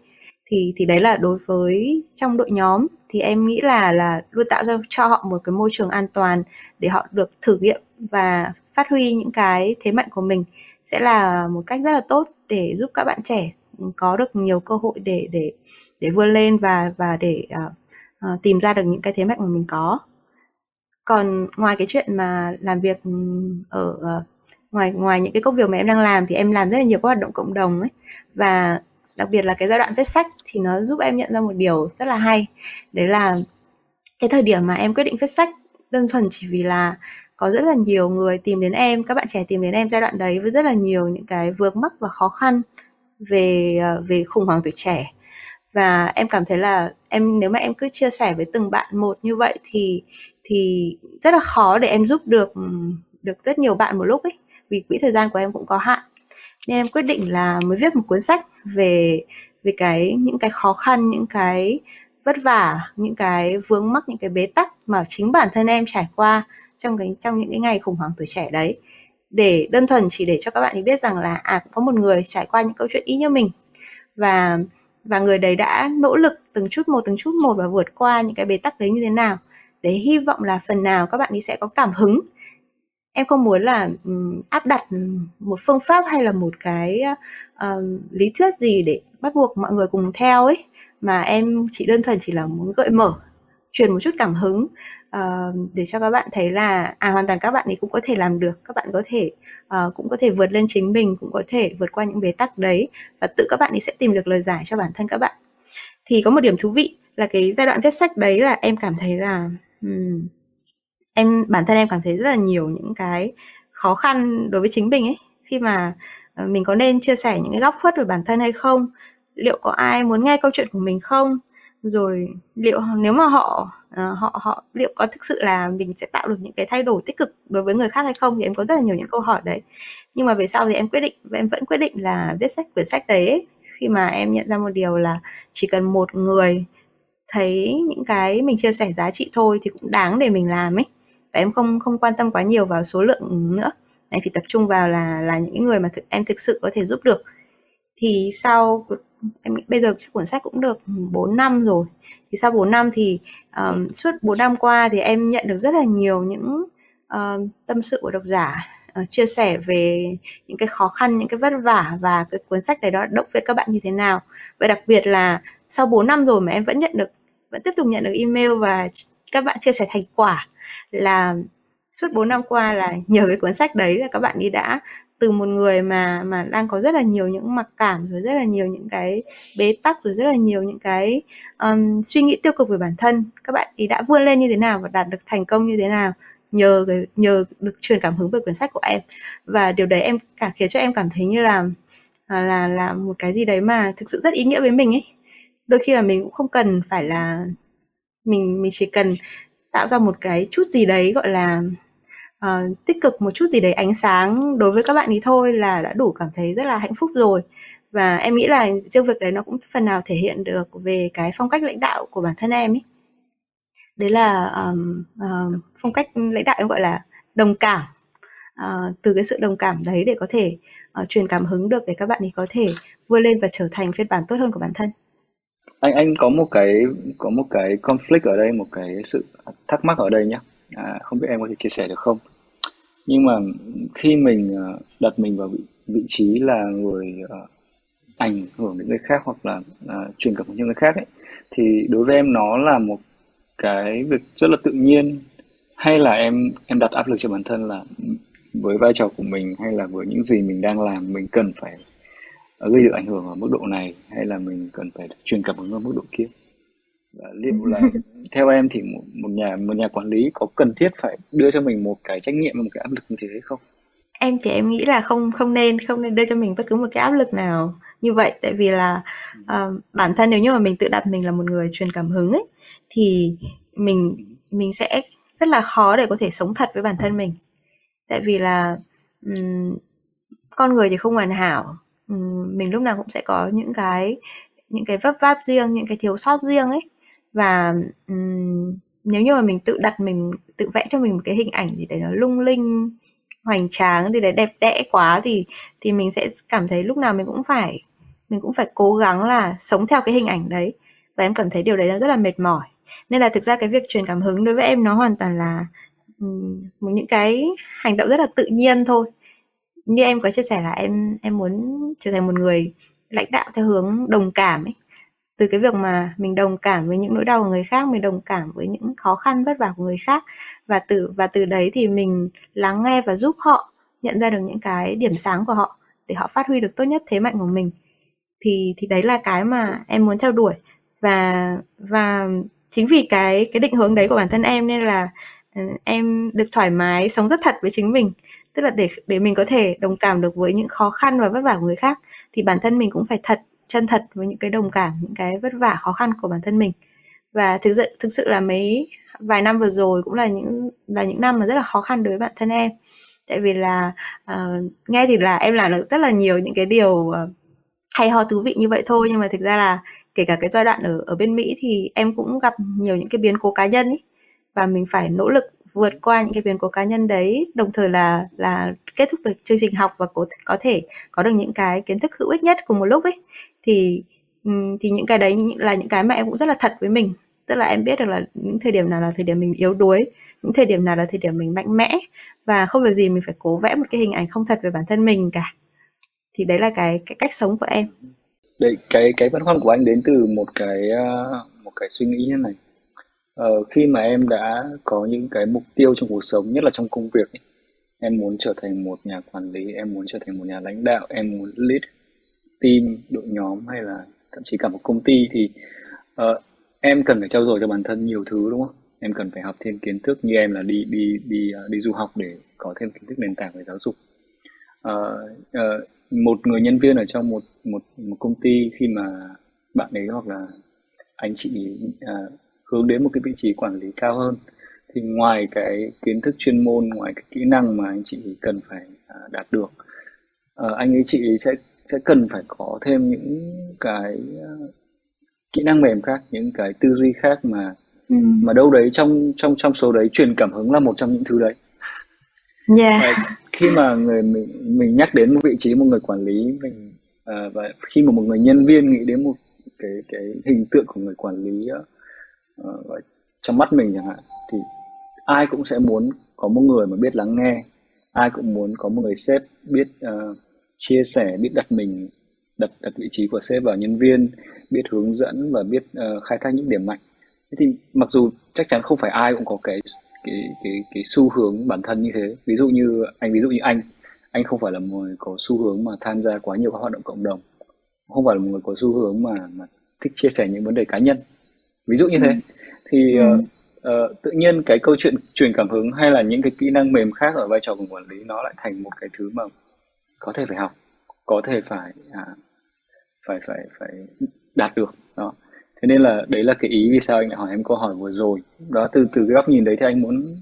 Speaker 3: thì thì đấy là đối với trong đội nhóm thì em nghĩ là là luôn tạo ra cho họ một cái môi trường an toàn để họ được thử nghiệm và phát huy những cái thế mạnh của mình sẽ là một cách rất là tốt để giúp các bạn trẻ ừ, có được nhiều cơ hội để để để vươn lên và và để uh, uh, tìm ra được những cái thế mạnh mà mình có. Còn ngoài cái chuyện mà làm việc ừ, ở uh, ngoài ngoài những cái công việc mà em đang làm thì em làm rất là nhiều các hoạt động cộng đồng ấy. Và đặc biệt là cái giai đoạn viết sách thì nó giúp em nhận ra một điều rất là hay. Đấy là cái thời điểm mà em quyết định viết sách, đơn thuần chỉ vì là có rất là nhiều người tìm đến em, các bạn trẻ tìm đến em giai đoạn đấy với rất là nhiều những cái vướng mắc và khó khăn về ờ, về khủng hoảng tuổi trẻ. Và em cảm thấy là em, nếu mà em cứ chia sẻ với từng bạn một như vậy thì thì rất là khó để em giúp được được rất nhiều bạn một lúc ấy. Vì quỹ thời gian của em cũng có hạn nên em quyết định là mới viết một cuốn sách về về cái, những cái khó khăn, những cái vất vả, những cái vướng mắc, những cái bế tắc mà chính bản thân em trải qua trong cái, trong những cái ngày khủng hoảng tuổi trẻ đấy. Để đơn thuần chỉ để cho các bạn ấy biết rằng là à cũng có một người trải qua những câu chuyện y như mình và và người đấy đã nỗ lực từng chút một, từng chút một và vượt qua những cái bế tắc đấy như thế nào. Để hy vọng là phần nào các bạn ấy sẽ có cảm hứng em không muốn là um, áp đặt một phương pháp hay là một cái uh, lý thuyết gì để bắt buộc mọi người cùng theo ấy? Mà em chỉ đơn thuần chỉ là muốn gợi mở truyền một chút cảm hứng uh, để cho các bạn thấy là à hoàn toàn các bạn ấy cũng có thể làm được. Các bạn có thể uh, cũng có thể vượt lên chính mình cũng có thể vượt qua những bế tắc đấy và tự các bạn ấy sẽ tìm được lời giải cho bản thân các bạn. Thì có một điểm thú vị là cái giai đoạn viết sách đấy là em cảm thấy là um, em bản thân em cảm thấy rất là nhiều những cái khó khăn đối với chính mình ấy. Khi mà ờ, mình có nên chia sẻ những cái góc khuất về bản thân hay không? Liệu có ai muốn nghe câu chuyện của mình không? Rồi liệu nếu mà họ ờ, họ họ liệu có thực sự là mình sẽ tạo được những cái thay đổi tích cực đối với người khác hay không? Thì em có rất là nhiều những câu hỏi đấy. Nhưng mà về sau thì em quyết định em vẫn quyết định là viết sách quyển sách đấy ấy, khi mà em nhận ra một điều là chỉ cần một người thấy những cái mình chia sẻ giá trị thôi thì cũng đáng để mình làm ấy và em không không quan tâm quá nhiều vào số lượng nữa. Em chỉ tập trung vào là là những người mà thực, em thực sự có thể giúp được. Thì sau em bây giờ chắc cuốn sách cũng được ừ, 4 năm rồi. Thì sau 4 năm thì um, suốt 4 năm qua thì em nhận được rất là nhiều những uh, tâm sự của độc giả uh, chia sẻ về những cái khó khăn những cái vất vả và cái cuốn sách này đó động viên các bạn như thế nào. Và đặc biệt là sau 4 năm rồi mà em vẫn nhận được vẫn tiếp tục nhận được email và các bạn chia sẻ thành quả là suốt 4 năm qua là nhờ cái cuốn sách đấy là các bạn ấy đã từ một người mà mà đang có rất là nhiều những mặc cảm rồi rất là nhiều những cái bế tắc rồi rất là nhiều những cái um, suy nghĩ tiêu cực về bản thân. Các bạn ý đã vươn lên như thế nào và đạt được thành công như thế nào nhờ cái nhờ được truyền cảm hứng bởi quyển sách của em? Và điều đấy em cả khiến cho em cảm thấy như là à, là là một cái gì đấy mà thực sự rất ý nghĩa với mình ấy. Đôi khi là mình cũng không cần phải là mình mình chỉ cần tạo ra một cái chút gì đấy gọi là uh, tích cực một chút gì đấy ánh sáng đối với các bạn ý thôi là đã đủ cảm thấy rất là hạnh phúc rồi. Và em nghĩ là riêng việc đấy nó cũng phần nào thể hiện được về cái phong cách lãnh đạo của bản thân em ấy. Đấy là um, um, phong cách lãnh đạo em gọi là đồng cảm. Uh, từ cái sự đồng cảm đấy để có thể uh, truyền cảm hứng được để các bạn ấy có thể vươn lên và trở thành phiên bản tốt hơn của bản thân.
Speaker 2: Anh anh có một cái có một cái conflict ở đây một cái sự thắc mắc ở đây nhé à, không biết em có thể chia sẻ được không? Nhưng mà khi mình ờ, đặt mình vào vị, vị trí là người uh, ảnh hưởng đến người khác hoặc là uh, truyền cảm hứng cho người khác ấy thì đối với em nó là một cái việc rất là tự nhiên. Hay là em em đặt áp lực cho bản thân là với vai trò của mình hay là với những gì mình đang làm mình cần phải gây được ảnh hưởng ở mức độ này hay là mình cần phải truyền cảm hứng ở mức độ kia? Và liệu là theo em thì một, một nhà một nhà quản lý có cần thiết phải đưa cho mình một cái trách nhiệm một cái áp lực như thế hay không?
Speaker 3: Em thì em nghĩ là không không nên không nên đưa cho mình bất cứ một cái áp lực nào như vậy. Tại vì là uh, bản thân nếu như mà mình tự đặt mình là một người truyền cảm hứng ấy thì mình mình sẽ rất là khó để có thể sống thật với bản thân mình. Tại vì là um, con người thì không hoàn hảo. Um, mình lúc nào cũng sẽ có những cái những cái vấp váp riêng những cái thiếu sót riêng ấy và um, nếu như mà mình tự đặt mình tự vẽ cho mình một cái hình ảnh gì đấy nó lung linh hoành tráng thì đấy đẹp đẽ quá thì thì mình sẽ cảm thấy lúc nào mình cũng phải mình cũng phải cố gắng là sống theo cái hình ảnh đấy. Và em cảm thấy điều đấy nó rất là mệt mỏi. Nên là thực ra cái việc truyền cảm hứng đối với em nó hoàn toàn là um, những cái hành động rất là tự nhiên thôi. Như em có chia sẻ là em em muốn trở thành một người lãnh đạo theo hướng đồng cảm ấy từ cái việc mà mình đồng cảm với những nỗi đau của người khác, mình đồng cảm với những khó khăn, vất vả của người khác và từ và từ đấy thì mình lắng nghe và giúp họ nhận ra được những cái điểm sáng của họ để họ phát huy được tốt nhất thế mạnh của mình. Thì thì đấy là cái mà em muốn theo đuổi. Và và chính vì cái cái định hướng đấy của bản thân em nên là ừ, em được thoải mái sống rất thật với chính mình. Tức là để để mình có thể đồng cảm được với những khó khăn và vất vả của người khác thì bản thân mình cũng phải thật chân thật với những cái đồng cảm những cái vất vả khó khăn của bản thân mình. Và thực sự thực sự là mấy vài năm vừa rồi cũng là những là những năm mà rất là khó khăn đối với bản thân em. Tại vì là uh, nghe thì là em làm được rất là nhiều những cái điều uh, hay ho thú vị như vậy thôi nhưng mà thực ra là kể cả cái giai đoạn ở ở bên Mỹ thì em cũng gặp nhiều những cái biến cố cá nhân ý. Và mình phải nỗ lực vượt qua những cái biến cố cá nhân đấy đồng thời là là kết thúc được chương trình học và có có thể có được những cái kiến thức hữu ích nhất cùng một lúc ấy thì thì những cái đấy là những cái mà em cũng rất là thật với mình. Tức là em biết được là những thời điểm nào là thời điểm mình yếu đuối những thời điểm nào là thời điểm mình mạnh mẽ và không việc gì mình phải cố vẽ một cái hình ảnh không thật về bản thân mình cả. Thì đấy là cái cái cách sống của em.
Speaker 2: Đấy cái cái băn khoăn của anh đến từ một cái à, một cái suy nghĩ như này. Ờ, khi mà em đã có những cái mục tiêu trong cuộc sống nhất là trong công việc ấy, em muốn trở thành một nhà quản lý em muốn trở thành một nhà lãnh đạo em muốn lead team đội nhóm hay là thậm chí cả một công ty thì uh, em cần phải trau dồi cho bản thân nhiều thứ đúng không? Em cần phải học thêm kiến thức như em là đi đi đi uh, đi du học để có thêm kiến thức nền tảng về giáo dục. Uh, uh, một người nhân viên ở trong một một một công ty khi mà bạn ấy hoặc là anh chị uh, hướng đến một cái vị trí quản lý cao hơn thì ngoài cái kiến thức chuyên môn ngoài cái kỹ năng mà anh chị cần phải uh, đạt được uh, anh ấy chị sẽ sẽ cần phải có thêm những cái uh, kỹ năng mềm khác những cái tư duy khác mà ừ. mà đâu đấy trong trong trong số đấy truyền cảm hứng là một trong những thứ đấy
Speaker 3: yeah. và
Speaker 2: khi mà người mình mình nhắc đến một vị trí một người quản lý mình uh, và khi mà một người nhân viên nghĩ đến một cái cái hình tượng của người quản lý uh, trong mắt mình chẳng hạn thì ai cũng sẽ muốn có một người mà biết lắng nghe ai cũng muốn có một người sếp biết uh, chia sẻ biết đặt mình đặt đặt vị trí của sếp vào nhân viên biết hướng dẫn và biết uh, khai thác những điểm mạnh. Thế thì mặc dù chắc chắn không phải ai cũng có cái cái cái cái xu hướng bản thân như thế. Ví dụ như anh ví dụ như anh anh không phải là một người có xu hướng mà tham gia quá nhiều các hoạt động cộng đồng. Không phải là một người có xu hướng mà mà thích chia sẻ những vấn đề cá nhân. Ví dụ như thế. Ừ. thì ừ. Uh, uh, tự nhiên cái câu chuyện truyền cảm hứng hay là những cái kỹ năng mềm khác ở vai trò của quản lý nó lại thành một cái thứ mà có thể phải học có thể phải à, phải phải phải đạt được đó. Thế nên là đấy là cái ý vì sao anh lại hỏi em câu hỏi vừa rồi. Đó từ từ cái góc nhìn đấy thì anh muốn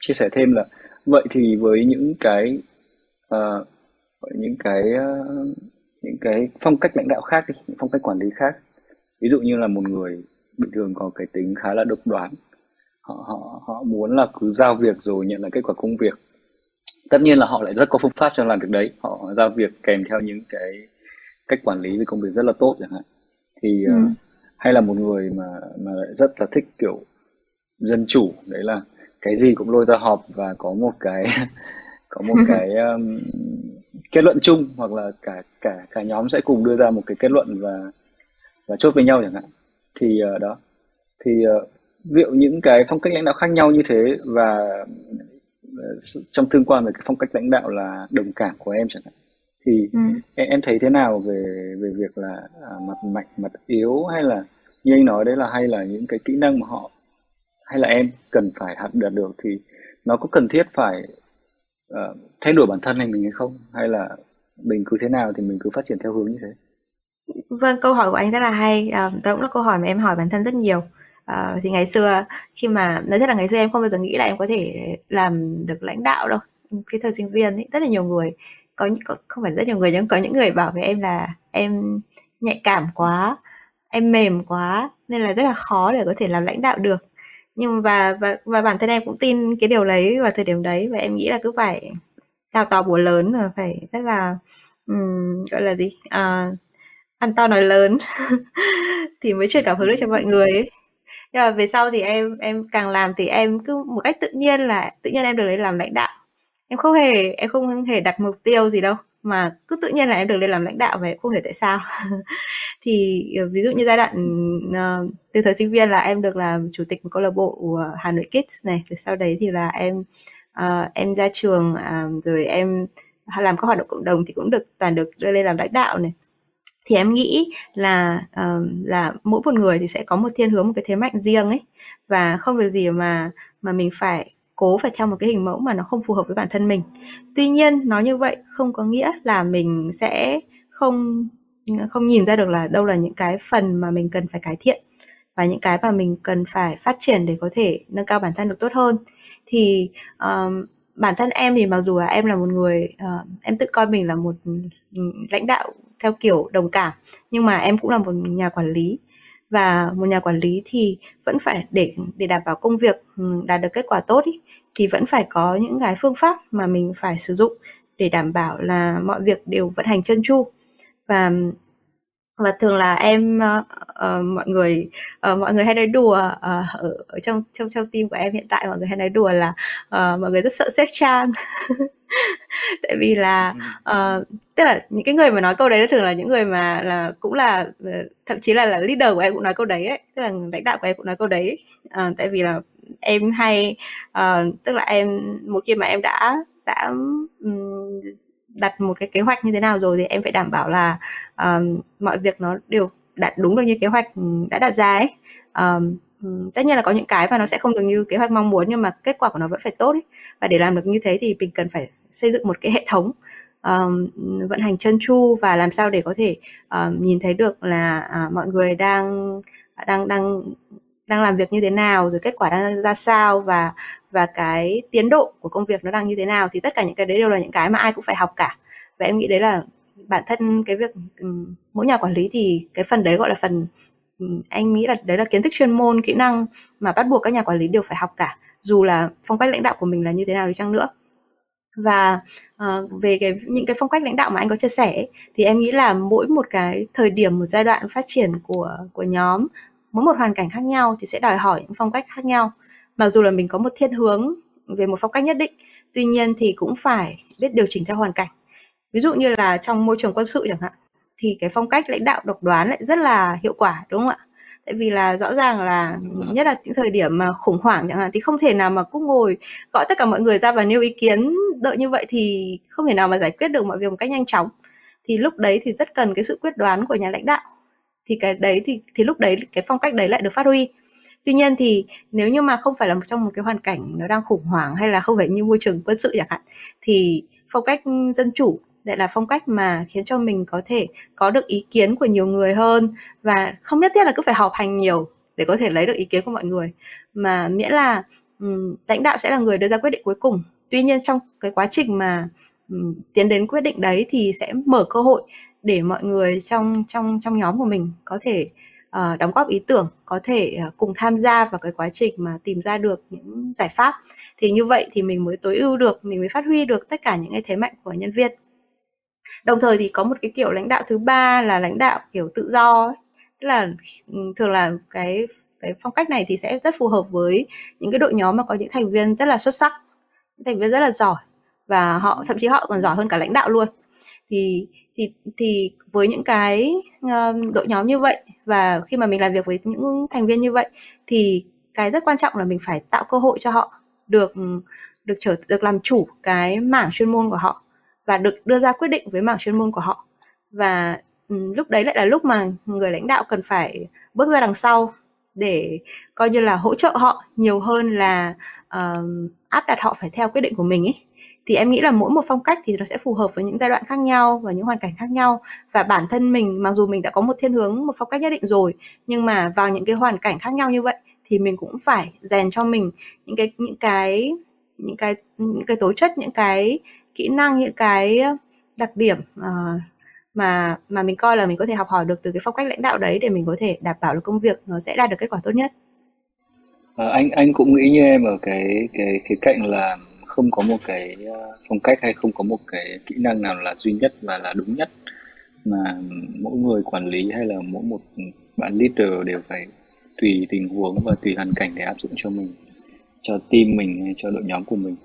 Speaker 2: chia sẻ thêm là vậy thì với những cái uh, những cái uh, những cái phong cách lãnh đạo khác đi những phong cách quản lý khác ví dụ như là một người bình thường có cái tính khá là độc đoán họ họ họ muốn là cứ giao việc rồi nhận lại kết quả công việc tất nhiên là họ lại rất có phương pháp trong làm việc đấy. Họ giao việc kèm theo những cái cách quản lý về công việc rất là tốt chẳng hạn. Thì ừ. uh, hay là một người mà mà lại rất là thích kiểu dân chủ đấy là cái gì cũng lôi ra họp và có một cái có một cái um, kết luận chung hoặc là cả cả cả nhóm sẽ cùng đưa ra một cái kết luận và và chốt với nhau chẳng hạn. Thì uh, đó. Thì uh, dụ những cái phong cách lãnh đạo khác nhau như thế và trong tương quan về cái phong cách lãnh đạo là đồng cảm của em chẳng hạn. Thì ừ. em, em thấy thế nào về về việc là à, mặt mạnh mặt yếu hay là như anh nói đấy là hay là những cái kỹ năng mà họ hay là em cần phải học đạt được thì nó có cần thiết phải uh, thay đổi bản thân này mình hay không? Hay là mình cứ thế nào thì mình cứ phát triển theo hướng như thế?
Speaker 3: Vâng câu hỏi của anh rất là hay. À, đó cũng là câu hỏi mà em hỏi bản thân rất nhiều à, thì ngày xưa khi mà nói thật là ngày xưa em không bao giờ nghĩ là em có thể làm được lãnh đạo đâu. Cái thời sinh viên ấy, rất là nhiều người có, có không phải rất nhiều người nhưng có những người bảo với em là em nhạy cảm quá em mềm quá nên là rất là khó để có thể làm lãnh đạo được. Nhưng và và và bản thân em cũng tin cái điều đấy vào thời điểm đấy và em nghĩ là cứ phải đào to bùa lớn và phải rất là um, gọi là gì? À, ăn to nói lớn thì mới truyền cảm hứng được cho mọi người ấy nhưng mà về sau thì em em càng làm thì em cứ một cách tự nhiên là tự nhiên em được lấy làm lãnh đạo. Em không hề em không hề đặt mục tiêu gì đâu mà cứ tự nhiên là em được lên làm lãnh đạo và em không hiểu tại sao. Thì ờ, ví dụ như giai đoạn uh, từ thời sinh viên là em được làm chủ tịch một câu lạc bộ Hà Nội Kids này rồi sau đấy thì là em uh, em ra trường uh, rồi em làm các hoạt động cộng đồng thì cũng được toàn được đưa lên làm lãnh đạo này thì em nghĩ là uh, là mỗi một người thì sẽ có một thiên hướng một cái thế mạnh riêng ấy. Và không việc gì mà mà mình phải cố phải theo một cái hình mẫu mà nó không phù hợp với bản thân mình. Tuy nhiên nói như vậy không có nghĩa là mình sẽ không không nhìn ra được là đâu là những cái phần mà mình cần phải cải thiện và những cái mà mình cần phải phát triển để có thể nâng cao bản thân được tốt hơn. Thì um, bản thân em thì mặc dù là em là một người uh, em tự coi mình là một ừ, lãnh đạo theo kiểu đồng cảm. Nhưng mà em cũng là một nhà quản lý. Và một nhà quản lý thì vẫn phải để để đảm bảo công việc ừ, đạt được kết quả tốt ý, thì vẫn phải có những cái phương pháp mà mình phải sử dụng để đảm bảo là mọi việc đều vận hành trơn chu và và thường là em uh, uh, mọi người uh, mọi người hay nói đùa uh, ở, ở trong trong trong team của em hiện tại mọi người hay nói đùa là uh, mọi người rất sợ sếp Chan tại vì là uh, tức là những cái người mà nói câu đấy thường là những người mà là cũng là thậm chí là là leader của em cũng nói câu đấy ấy tức là lãnh đạo của em cũng nói câu đấy. Uh, tại vì là em hay uh, tức là em một khi mà em đã đã um, đặt một cái kế hoạch như thế nào rồi thì em phải đảm bảo là um, mọi việc nó đều đạt đúng được như kế hoạch ừ, đã đặt ra ấy um, tất nhiên là có những cái mà nó sẽ không được như kế hoạch mong muốn nhưng mà kết quả của nó vẫn phải tốt ấy. và để làm được như thế thì mình cần phải xây dựng một cái hệ thống um, vận hành chân chu và làm sao để có thể um, nhìn thấy được là uh, mọi người đang đang đang đang làm việc như thế nào rồi kết quả đang ra sao và và cái tiến độ của công việc nó đang như thế nào thì tất cả những cái đấy đều là những cái mà ai cũng phải học cả. Và em nghĩ đấy là bản thân cái việc mỗi nhà quản lý thì cái phần đấy gọi là phần anh nghĩ là đấy là kiến thức chuyên môn kỹ năng mà bắt buộc các nhà quản lý đều phải học cả. Dù là phong cách lãnh đạo của mình là như thế nào đi chăng nữa. Và uh, về cái những cái phong cách lãnh đạo mà anh có chia sẻ thì em nghĩ là mỗi một cái thời điểm một giai đoạn phát triển của của nhóm mỗi một hoàn cảnh khác nhau thì sẽ đòi hỏi những phong cách khác nhau. Mặc dù là mình có một thiên hướng về một phong cách nhất định, tuy nhiên thì cũng phải biết điều chỉnh theo hoàn cảnh. Ví dụ như là trong môi trường quân sự chẳng hạn, thì cái phong cách lãnh đạo độc đoán lại rất là hiệu quả, đúng không ạ? Tại vì là rõ ràng là nhất là những thời điểm mà khủng hoảng chẳng hạn, thì không thể nào mà cứ ngồi gọi tất cả mọi người ra và nêu ý kiến đợi như vậy thì không thể nào mà giải quyết được mọi việc một cách nhanh chóng. Thì lúc đấy thì rất cần cái sự quyết đoán của nhà lãnh đạo thì cái đấy thì thì lúc đấy cái phong cách đấy lại được phát huy. Tuy nhiên thì nếu như mà không phải là trong một cái hoàn cảnh nó đang khủng hoảng hay là không phải như môi trường quân sự chẳng hạn thì phong cách dân chủ lại là phong cách mà khiến cho mình có thể có được ý kiến của nhiều người hơn và không nhất thiết là cứ phải họp hành nhiều để có thể lấy được ý kiến của mọi người mà miễn là um, lãnh đạo sẽ là người đưa ra quyết định cuối cùng. Tuy nhiên trong cái quá trình mà um, tiến đến quyết định đấy thì sẽ mở cơ hội để mọi người trong trong trong nhóm của mình có thể uh, đóng góp ý tưởng có thể uh, cùng tham gia vào cái quá trình mà tìm ra được những giải pháp. Thì như vậy thì mình mới tối ưu được mình mới phát huy được tất cả những cái thế mạnh của nhân viên. Đồng thời thì có một cái kiểu lãnh đạo thứ ba là lãnh đạo kiểu tự do ấy. tức là ừ, thường là cái cái phong cách này thì sẽ rất phù hợp với những cái đội nhóm mà có những thành viên rất là xuất sắc những thành viên rất là giỏi và họ thậm chí họ còn giỏi hơn cả lãnh đạo luôn. Thì thì thì với những cái um, đội nhóm như vậy và khi mà mình làm việc với những thành viên như vậy thì cái rất quan trọng là mình phải tạo cơ hội cho họ được ừ, được trở được làm chủ cái mảng chuyên môn của họ và được đưa ra quyết định với mảng chuyên môn của họ. Và um, lúc đấy lại là lúc mà người lãnh đạo cần phải bước ra đằng sau để coi như là hỗ trợ họ nhiều hơn là uh, áp đặt họ phải theo quyết định của mình ấy thì em nghĩ là mỗi một phong cách thì nó sẽ phù hợp với những giai đoạn khác nhau và những hoàn cảnh khác nhau và bản thân mình mặc dù mình đã có một thiên hướng một phong cách nhất định rồi nhưng mà vào những cái hoàn cảnh khác nhau như vậy thì mình cũng phải rèn cho mình những cái những cái những cái những cái tố chất những cái kỹ năng những cái đặc điểm uh, mà mà mình coi là mình có thể học hỏi được từ cái phong cách lãnh đạo đấy để mình có thể đảm bảo được công việc nó sẽ đạt được kết quả tốt nhất.
Speaker 2: À, anh anh cũng nghĩ như em ở cái cái cái cạnh là không có một cái ờ, phong cách hay không có một cái kỹ năng nào là duy nhất và là đúng nhất. Mà mỗi người quản lý hay là mỗi một bạn leader đều phải tùy tình huống và tùy hoàn cảnh để áp dụng cho mình cho team mình hay cho đội nhóm của mình.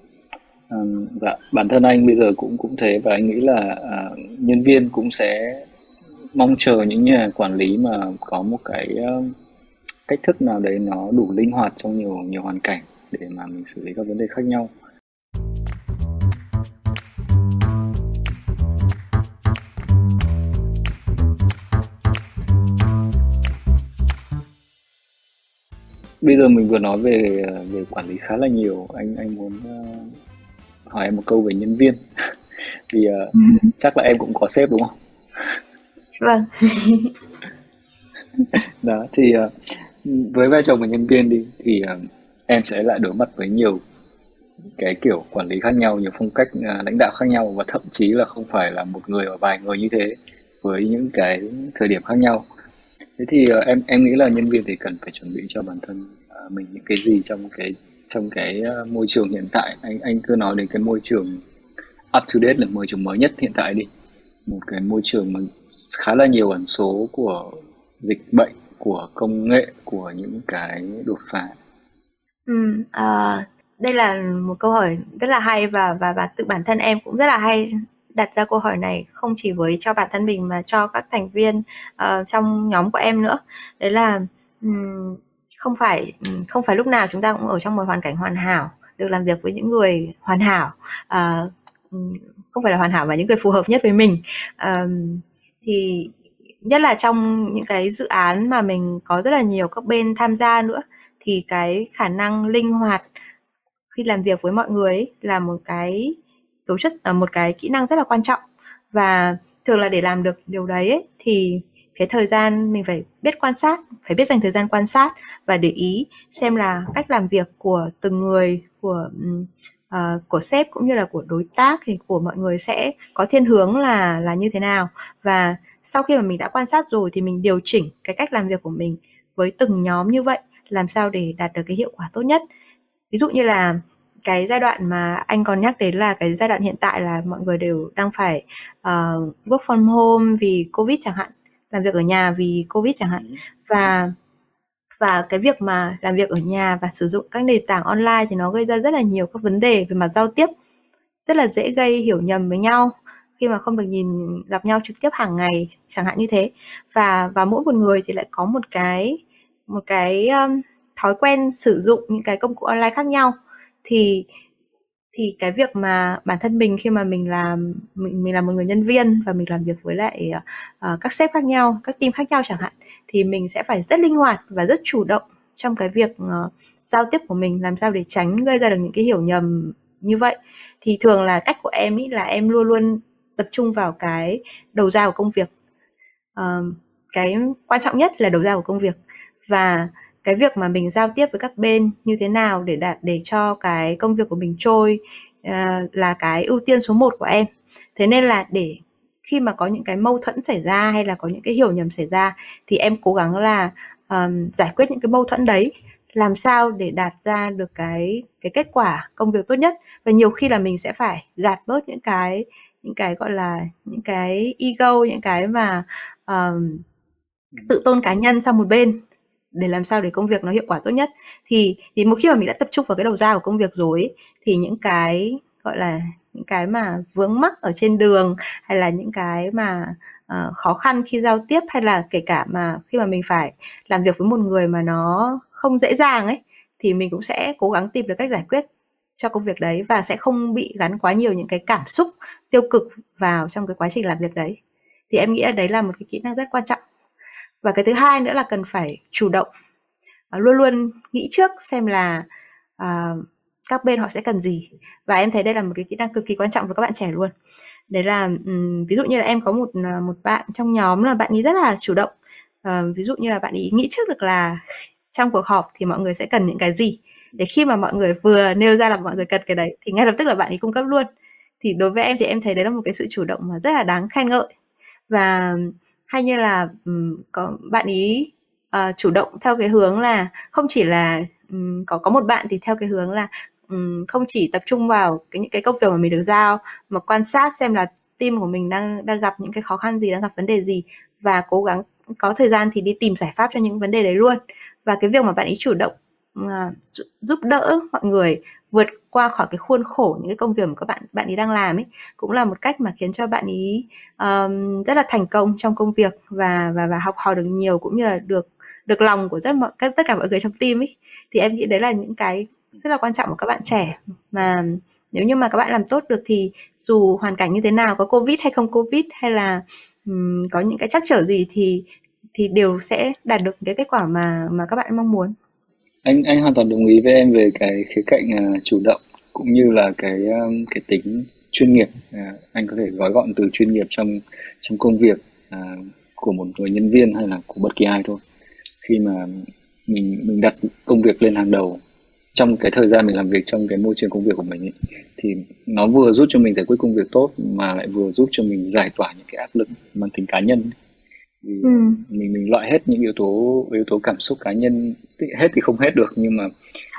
Speaker 2: À, và bản thân anh bây giờ cũng cũng thế và anh nghĩ là à, nhân viên cũng sẽ mong chờ những nhà quản lý mà có một cái uh, cách thức nào đấy nó đủ linh hoạt trong nhiều nhiều hoàn cảnh để mà mình xử lý các vấn đề khác nhau. Bây giờ mình vừa nói về về quản lý khá là nhiều. Anh anh muốn uh, hỏi em một câu về nhân viên. Vì uh, ừ. chắc là em cũng có sếp đúng không?
Speaker 3: Vâng.
Speaker 2: Đó thì uh, với vai trò của nhân viên đi thì uh, em sẽ lại đối mặt với nhiều cái kiểu quản lý khác nhau nhiều phong cách uh, lãnh đạo khác nhau và thậm chí là không phải là một người và vài người như thế với những cái thời điểm khác nhau thế thì uh, em em nghĩ là nhân viên thì cần phải chuẩn bị cho bản thân uh, mình những cái gì trong cái trong cái uh, môi trường hiện tại. Anh anh cứ nói đến cái môi trường up to date là môi trường mới nhất hiện tại đi. Một cái môi trường mà khá là nhiều ẩn số của dịch bệnh của công nghệ của những cái đột phá.
Speaker 3: Ừ, à, đây là một câu hỏi rất là hay và và và tự bản thân em cũng rất là hay đặt ra câu hỏi này không chỉ với cho bản thân mình mà cho các thành viên uh, trong nhóm của em nữa. Đấy là um, không phải không phải lúc nào chúng ta cũng ở trong một hoàn cảnh hoàn hảo được làm việc với những người hoàn hảo uh, không phải là hoàn hảo mà những người phù hợp nhất với mình. Uh, thì nhất là trong những cái dự án mà mình có rất là nhiều các bên tham gia nữa thì cái khả năng linh hoạt khi làm việc với mọi người ấy là một cái tố chất là ờ, một cái kỹ năng rất là quan trọng. Và thường là để làm được điều đấy ấy, thì cái thời gian mình phải biết quan sát phải biết dành thời gian quan sát và để ý xem là cách làm việc của từng người của uh, của sếp cũng như là của đối tác thì của mọi người sẽ có thiên hướng là là như thế nào. Và sau khi mà mình đã quan sát rồi thì mình điều chỉnh cái cách làm việc của mình với từng nhóm như vậy làm sao để đạt được cái hiệu quả tốt nhất. Ví dụ như là cái giai đoạn mà anh còn nhắc đến là cái giai đoạn hiện tại là mọi người đều đang phải uh, work from home vì covid chẳng hạn làm việc ở nhà vì covid chẳng hạn. Ừ. và và cái việc mà làm việc ở nhà và sử dụng các nền tảng online thì nó gây ra rất là nhiều các vấn đề về mặt giao tiếp rất là dễ gây hiểu nhầm với nhau khi mà không được nhìn gặp nhau trực tiếp hàng ngày chẳng hạn như thế. Và và mỗi một người thì lại có một cái một cái um, thói quen sử dụng những cái công cụ online khác nhau thì thì cái việc mà bản thân mình khi mà mình làm mình mình là một người nhân viên và mình làm việc với lại uh, các sếp khác nhau các team khác nhau chẳng hạn thì mình sẽ phải rất linh hoạt và rất chủ động trong cái việc uh, giao tiếp của mình làm sao để tránh gây ra được những cái hiểu nhầm như vậy. Thì thường là cách của em ý là em luôn luôn tập trung vào cái đầu ra của công việc. Uh, cái quan trọng nhất là đầu ra của công việc. Và cái việc mà mình giao tiếp với các bên như thế nào để đạt để cho cái công việc của mình trôi uh, là cái ưu tiên số 1 của em. Thế nên là để khi mà có những cái mâu thuẫn xảy ra hay là có những cái hiểu nhầm xảy ra thì em cố gắng là um, giải quyết những cái mâu thuẫn đấy làm sao để đạt ra được cái cái kết quả công việc tốt nhất. Và nhiều khi là mình sẽ phải gạt bớt những cái những cái gọi là những cái ego những cái mà um, tự tôn cá nhân sang một bên để làm sao để công việc nó hiệu quả tốt nhất. Thì thì một khi mà mình đã tập trung vào cái đầu ra của công việc rồi ấy, thì những cái gọi là những cái mà vướng mắc ở trên đường hay là những cái mà uh, khó khăn khi giao tiếp hay là kể cả mà khi mà mình phải làm việc với một người mà nó không dễ dàng ấy thì mình cũng sẽ cố gắng tìm được cách giải quyết cho công việc đấy và sẽ không bị gắn quá nhiều những cái cảm xúc tiêu cực vào trong cái quá trình làm việc đấy. Thì em nghĩ là đấy là một cái kỹ năng rất quan trọng và cái thứ hai nữa là cần phải chủ động uh, luôn luôn nghĩ trước xem là uh, các bên họ sẽ cần gì. Và em thấy đây là một cái kỹ năng cực kỳ quan trọng với các bạn trẻ luôn. Đấy là um, ví dụ như là em có một à, một bạn trong nhóm là bạn ấy rất là chủ động. Uh, ví dụ như là bạn ấy nghĩ trước được là trong cuộc họp thì mọi người sẽ cần những cái gì. Để khi mà mọi người vừa nêu ra là mọi người cần cái đấy thì ngay lập tức là bạn ấy cung cấp luôn. Thì đối với em thì em thấy đấy là một cái sự chủ động mà rất là đáng khen ngợi. Và hay như là um, có bạn ý uh, chủ động theo cái hướng là không chỉ là um, có có một bạn thì theo cái hướng là um, không chỉ tập trung vào cái những cái công việc mà mình được giao mà quan sát xem là team của mình đang đang gặp những cái khó khăn gì đang gặp vấn đề gì và cố gắng có thời gian thì đi tìm giải pháp cho những vấn đề đấy luôn. Và cái việc mà bạn ấy chủ động Ờ, giúp đỡ mọi người vượt qua khỏi cái khuôn khổ những cái công việc mà các bạn bạn ấy đang làm ấy cũng là một cách mà khiến cho bạn ấy um, rất là thành công trong công việc và và và học hỏi được nhiều cũng như là được được lòng của rất mọi tất cả mọi người trong team ấy. Thì em nghĩ đấy là những cái rất là quan trọng của các bạn trẻ mà nếu như mà các bạn làm tốt được thì dù hoàn cảnh như thế nào có covid hay không covid hay là um, có những cái trắc trở gì thì thì đều sẽ đạt được cái kết quả mà mà các bạn mong muốn
Speaker 2: anh anh hoàn toàn đồng ý với em về cái khía cạnh uh, chủ động cũng như là cái um, cái tính chuyên nghiệp. Uh, anh có thể gói gọn từ chuyên nghiệp trong trong công việc uh, của một người nhân viên hay là của bất kỳ ai thôi. Khi mà mình mình đặt công việc lên hàng đầu trong cái thời gian mình làm việc trong cái môi trường công việc của mình ấy, thì nó vừa giúp cho mình giải quyết công việc tốt mà lại vừa giúp cho mình giải tỏa những cái áp lực mang tính cá nhân vì ừ. mình mình loại hết những yếu tố yếu tố cảm xúc cá nhân hết thì không hết được nhưng mà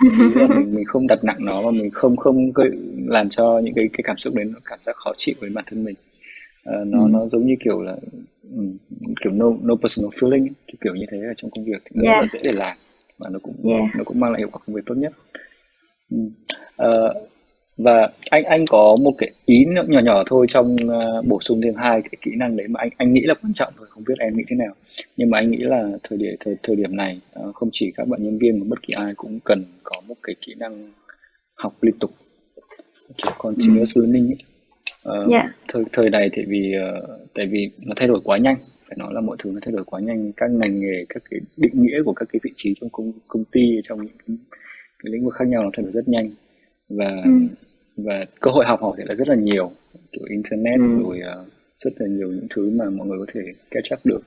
Speaker 2: mình mình không đặt nặng nó và mình không không làm cho những cái cái cảm xúc đấy nó cảm giác khó chịu với bản thân mình uh, nó ừ. nó giống như kiểu là um, kiểu no no personal feeling ấy, kiểu, kiểu như thế ở trong công việc thì nó yeah. rất là dễ để làm và nó cũng yeah. nó cũng mang lại hiệu quả công việc tốt nhất uh, và anh anh có một cái ý nhỏ nhỏ thôi trong uh, bổ sung thêm hai cái kỹ năng đấy mà anh anh nghĩ là quan trọng thôi không biết em nghĩ thế nào nhưng mà anh nghĩ là thời điểm thời thời điểm này uh, không chỉ các bạn nhân viên mà bất kỳ ai cũng cần có một cái kỹ năng học liên tục kiểu continuous ừ. learning ấy. Uh, yeah. Dạ. thời thời này thì vì uh, tại vì nó thay đổi quá nhanh phải nói là mọi thứ nó thay đổi quá nhanh các ngành nghề các cái định nghĩa của các cái vị trí trong công công ty trong những cái, cái lĩnh vực khác nhau nó thay đổi rất nhanh và ừ và cơ hội học hỏi thì là rất là nhiều kiểu internet ừ. rồi uh, rất là nhiều những thứ mà mọi người có thể catch up được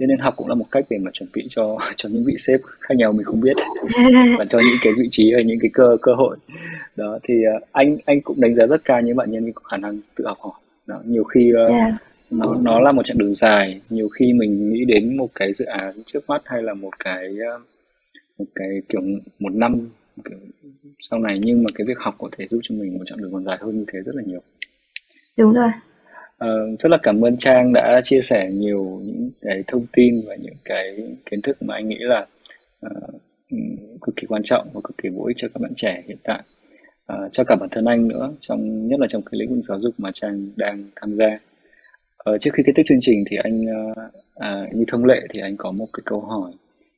Speaker 2: thế nên học cũng là một cách để mà chuẩn bị cho cho những vị sếp khác nhau mình không biết và cho những cái vị trí hay những cái cơ cơ hội đó thì uh, anh anh cũng đánh giá rất cao những bạn nhân viên có khả năng tự học hỏi đó, nhiều khi uh, yeah. nó nó là một chặng đường dài nhiều khi mình nghĩ đến một cái dự án trước mắt hay là một cái uh, một cái kiểu một năm sau này nhưng mà cái việc học có thể giúp cho mình một chặng đường còn dài hơn như thế rất là nhiều.
Speaker 3: Đúng rồi.
Speaker 2: Uh, rất là cảm ơn Trang đã chia sẻ nhiều những cái thông tin và những cái kiến thức mà anh nghĩ là uh, cực kỳ quan trọng và cực kỳ bổ ích cho các bạn trẻ hiện tại. Uh, cho cả bản thân anh nữa trong nhất là trong cái lĩnh vực giáo dục mà Trang đang tham gia. Uh, trước khi kết thúc chương trình thì anh uh, như thông lệ thì anh có một cái câu hỏi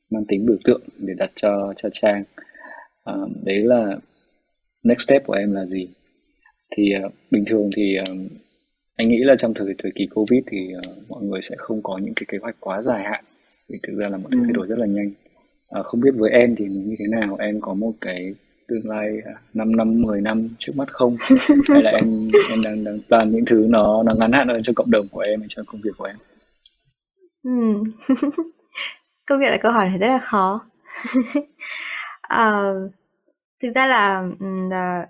Speaker 2: mang tính biểu tượng để đặt cho cho trang à, đấy là next step của em là gì? Thì uh, bình thường thì uh, anh nghĩ là trong thời thời kỳ covid thì uh, mọi người sẽ không có những cái kế hoạch quá dài hạn vì thực ra là một thứ thay ừ. đổi rất là nhanh. Uh, không biết với em thì như thế nào? Em có một cái tương lai 5 năm 10 năm trước mắt không? Hay là em em đang đang plan những thứ nó nó ngắn hạn hơn cho cộng đồng của em hay cho công việc của em?
Speaker 3: Ừ. câu việc là câu hỏi này rất là khó uh, thực ra là uh,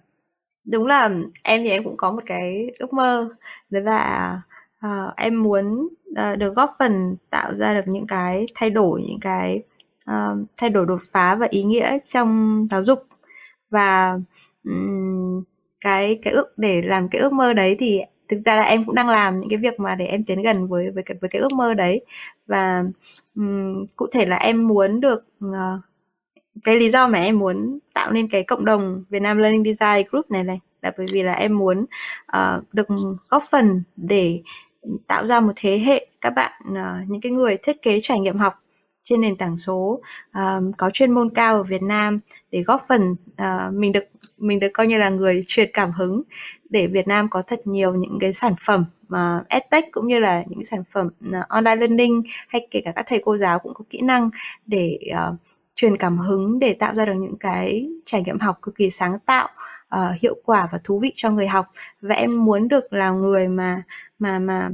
Speaker 3: đúng là em thì em cũng có một cái ước mơ đấy là uh, em muốn uh, được góp phần tạo ra được những cái thay đổi những cái uh, thay đổi đột phá và ý nghĩa trong giáo dục. Và um, cái cái ước để làm cái ước mơ đấy thì thực ra là em cũng đang làm những cái việc mà để em tiến gần với với cái với cái ước mơ đấy. Và um, cụ thể là em muốn được uh, cái lý do mà em muốn tạo nên cái cộng đồng Việt Nam Learning Design Group này này là bởi vì là em muốn uh, được góp phần để tạo ra một thế hệ các bạn uh, những cái người thiết kế trải nghiệm học trên nền tảng số uh, có chuyên môn cao ở Việt Nam để góp phần uh, mình được mình được coi như là người truyền cảm hứng để Việt Nam có thật nhiều những cái sản phẩm mà uh, edtech cũng như là những sản phẩm uh, online learning hay kể cả các thầy cô giáo cũng có kỹ năng để uh, truyền cảm hứng để tạo ra được những cái trải nghiệm học cực kỳ sáng tạo uh, hiệu quả và thú vị cho người học. Và em muốn được là người mà mà mà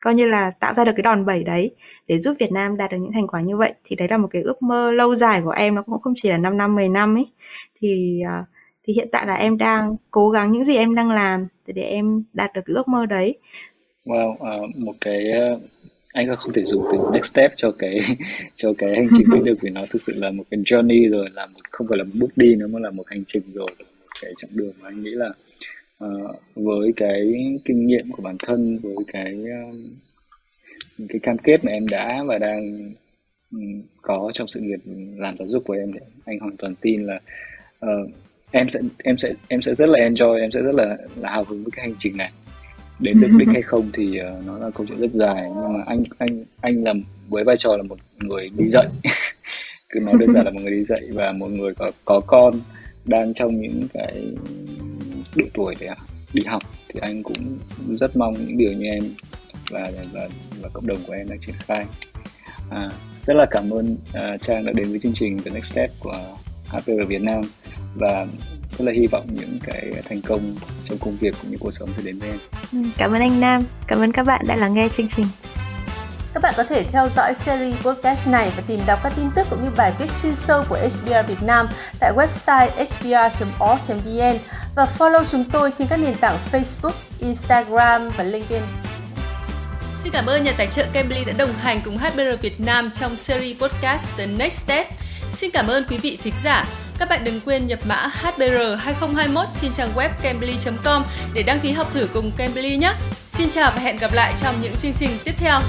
Speaker 3: coi như là tạo ra được cái đòn bẩy đấy để giúp Việt Nam đạt được những thành quả như vậy. Thì đấy là một cái ước mơ lâu dài của em nó cũng không chỉ là 5 năm 10 năm ấy. Thì uh, thì hiện tại là em đang cố gắng những gì em đang làm để em đạt được cái ước mơ đấy.
Speaker 2: Wow, uh, một cái uh, anh không thể dùng từ next step cho cái cho cái hành trình đấy được vì nó. Thực sự là một cái journey rồi là một không phải là một bước đi nữa mà là một hành trình rồi một cái chặng đường mà anh nghĩ là uh, với cái kinh nghiệm của bản thân với cái uh, cái cam kết mà em đã và đang um, có trong sự nghiệp làm giáo dục của em thì anh hoàn toàn tin là uh, em sẽ em sẽ em sẽ rất là enjoy em sẽ rất là là hào hứng với cái hành trình này đến được đích hay không thì uh, nó là câu chuyện rất dài nhưng mà anh anh anh làm với vai trò là một người đi dạy. Cứ nói đơn giản là một người đi dạy và một người có có con đang trong những cái độ tuổi để đi học thì anh cũng rất mong những điều như em và và, và cộng đồng của em đang triển khai. À, rất là cảm ơn uh, trang đã đến với chương trình The Next Step của HPR Việt Nam và rất là hy vọng những cái thành công trong công việc cũng như cuộc sống sẽ đến với em.
Speaker 3: Ừ, cảm ơn anh Nam, cảm ơn các bạn đã lắng nghe chương trình.
Speaker 1: Các bạn có thể theo dõi series podcast này và tìm đọc các tin tức cũng như bài viết chuyên sâu của HBR Việt Nam tại website hbr.org.vn và follow chúng tôi trên các nền tảng Facebook, Instagram và LinkedIn. Xin cảm ơn nhà tài trợ Cambly đã đồng hành cùng HBR Việt Nam trong series podcast The Next Step. Xin cảm ơn quý vị thính giả. Các bạn đừng quên nhập mã HBR 2021 trên trang web cambly.com để đăng ký học thử cùng Cambly nhé. Xin chào và hẹn gặp lại trong những chương trình tiếp theo.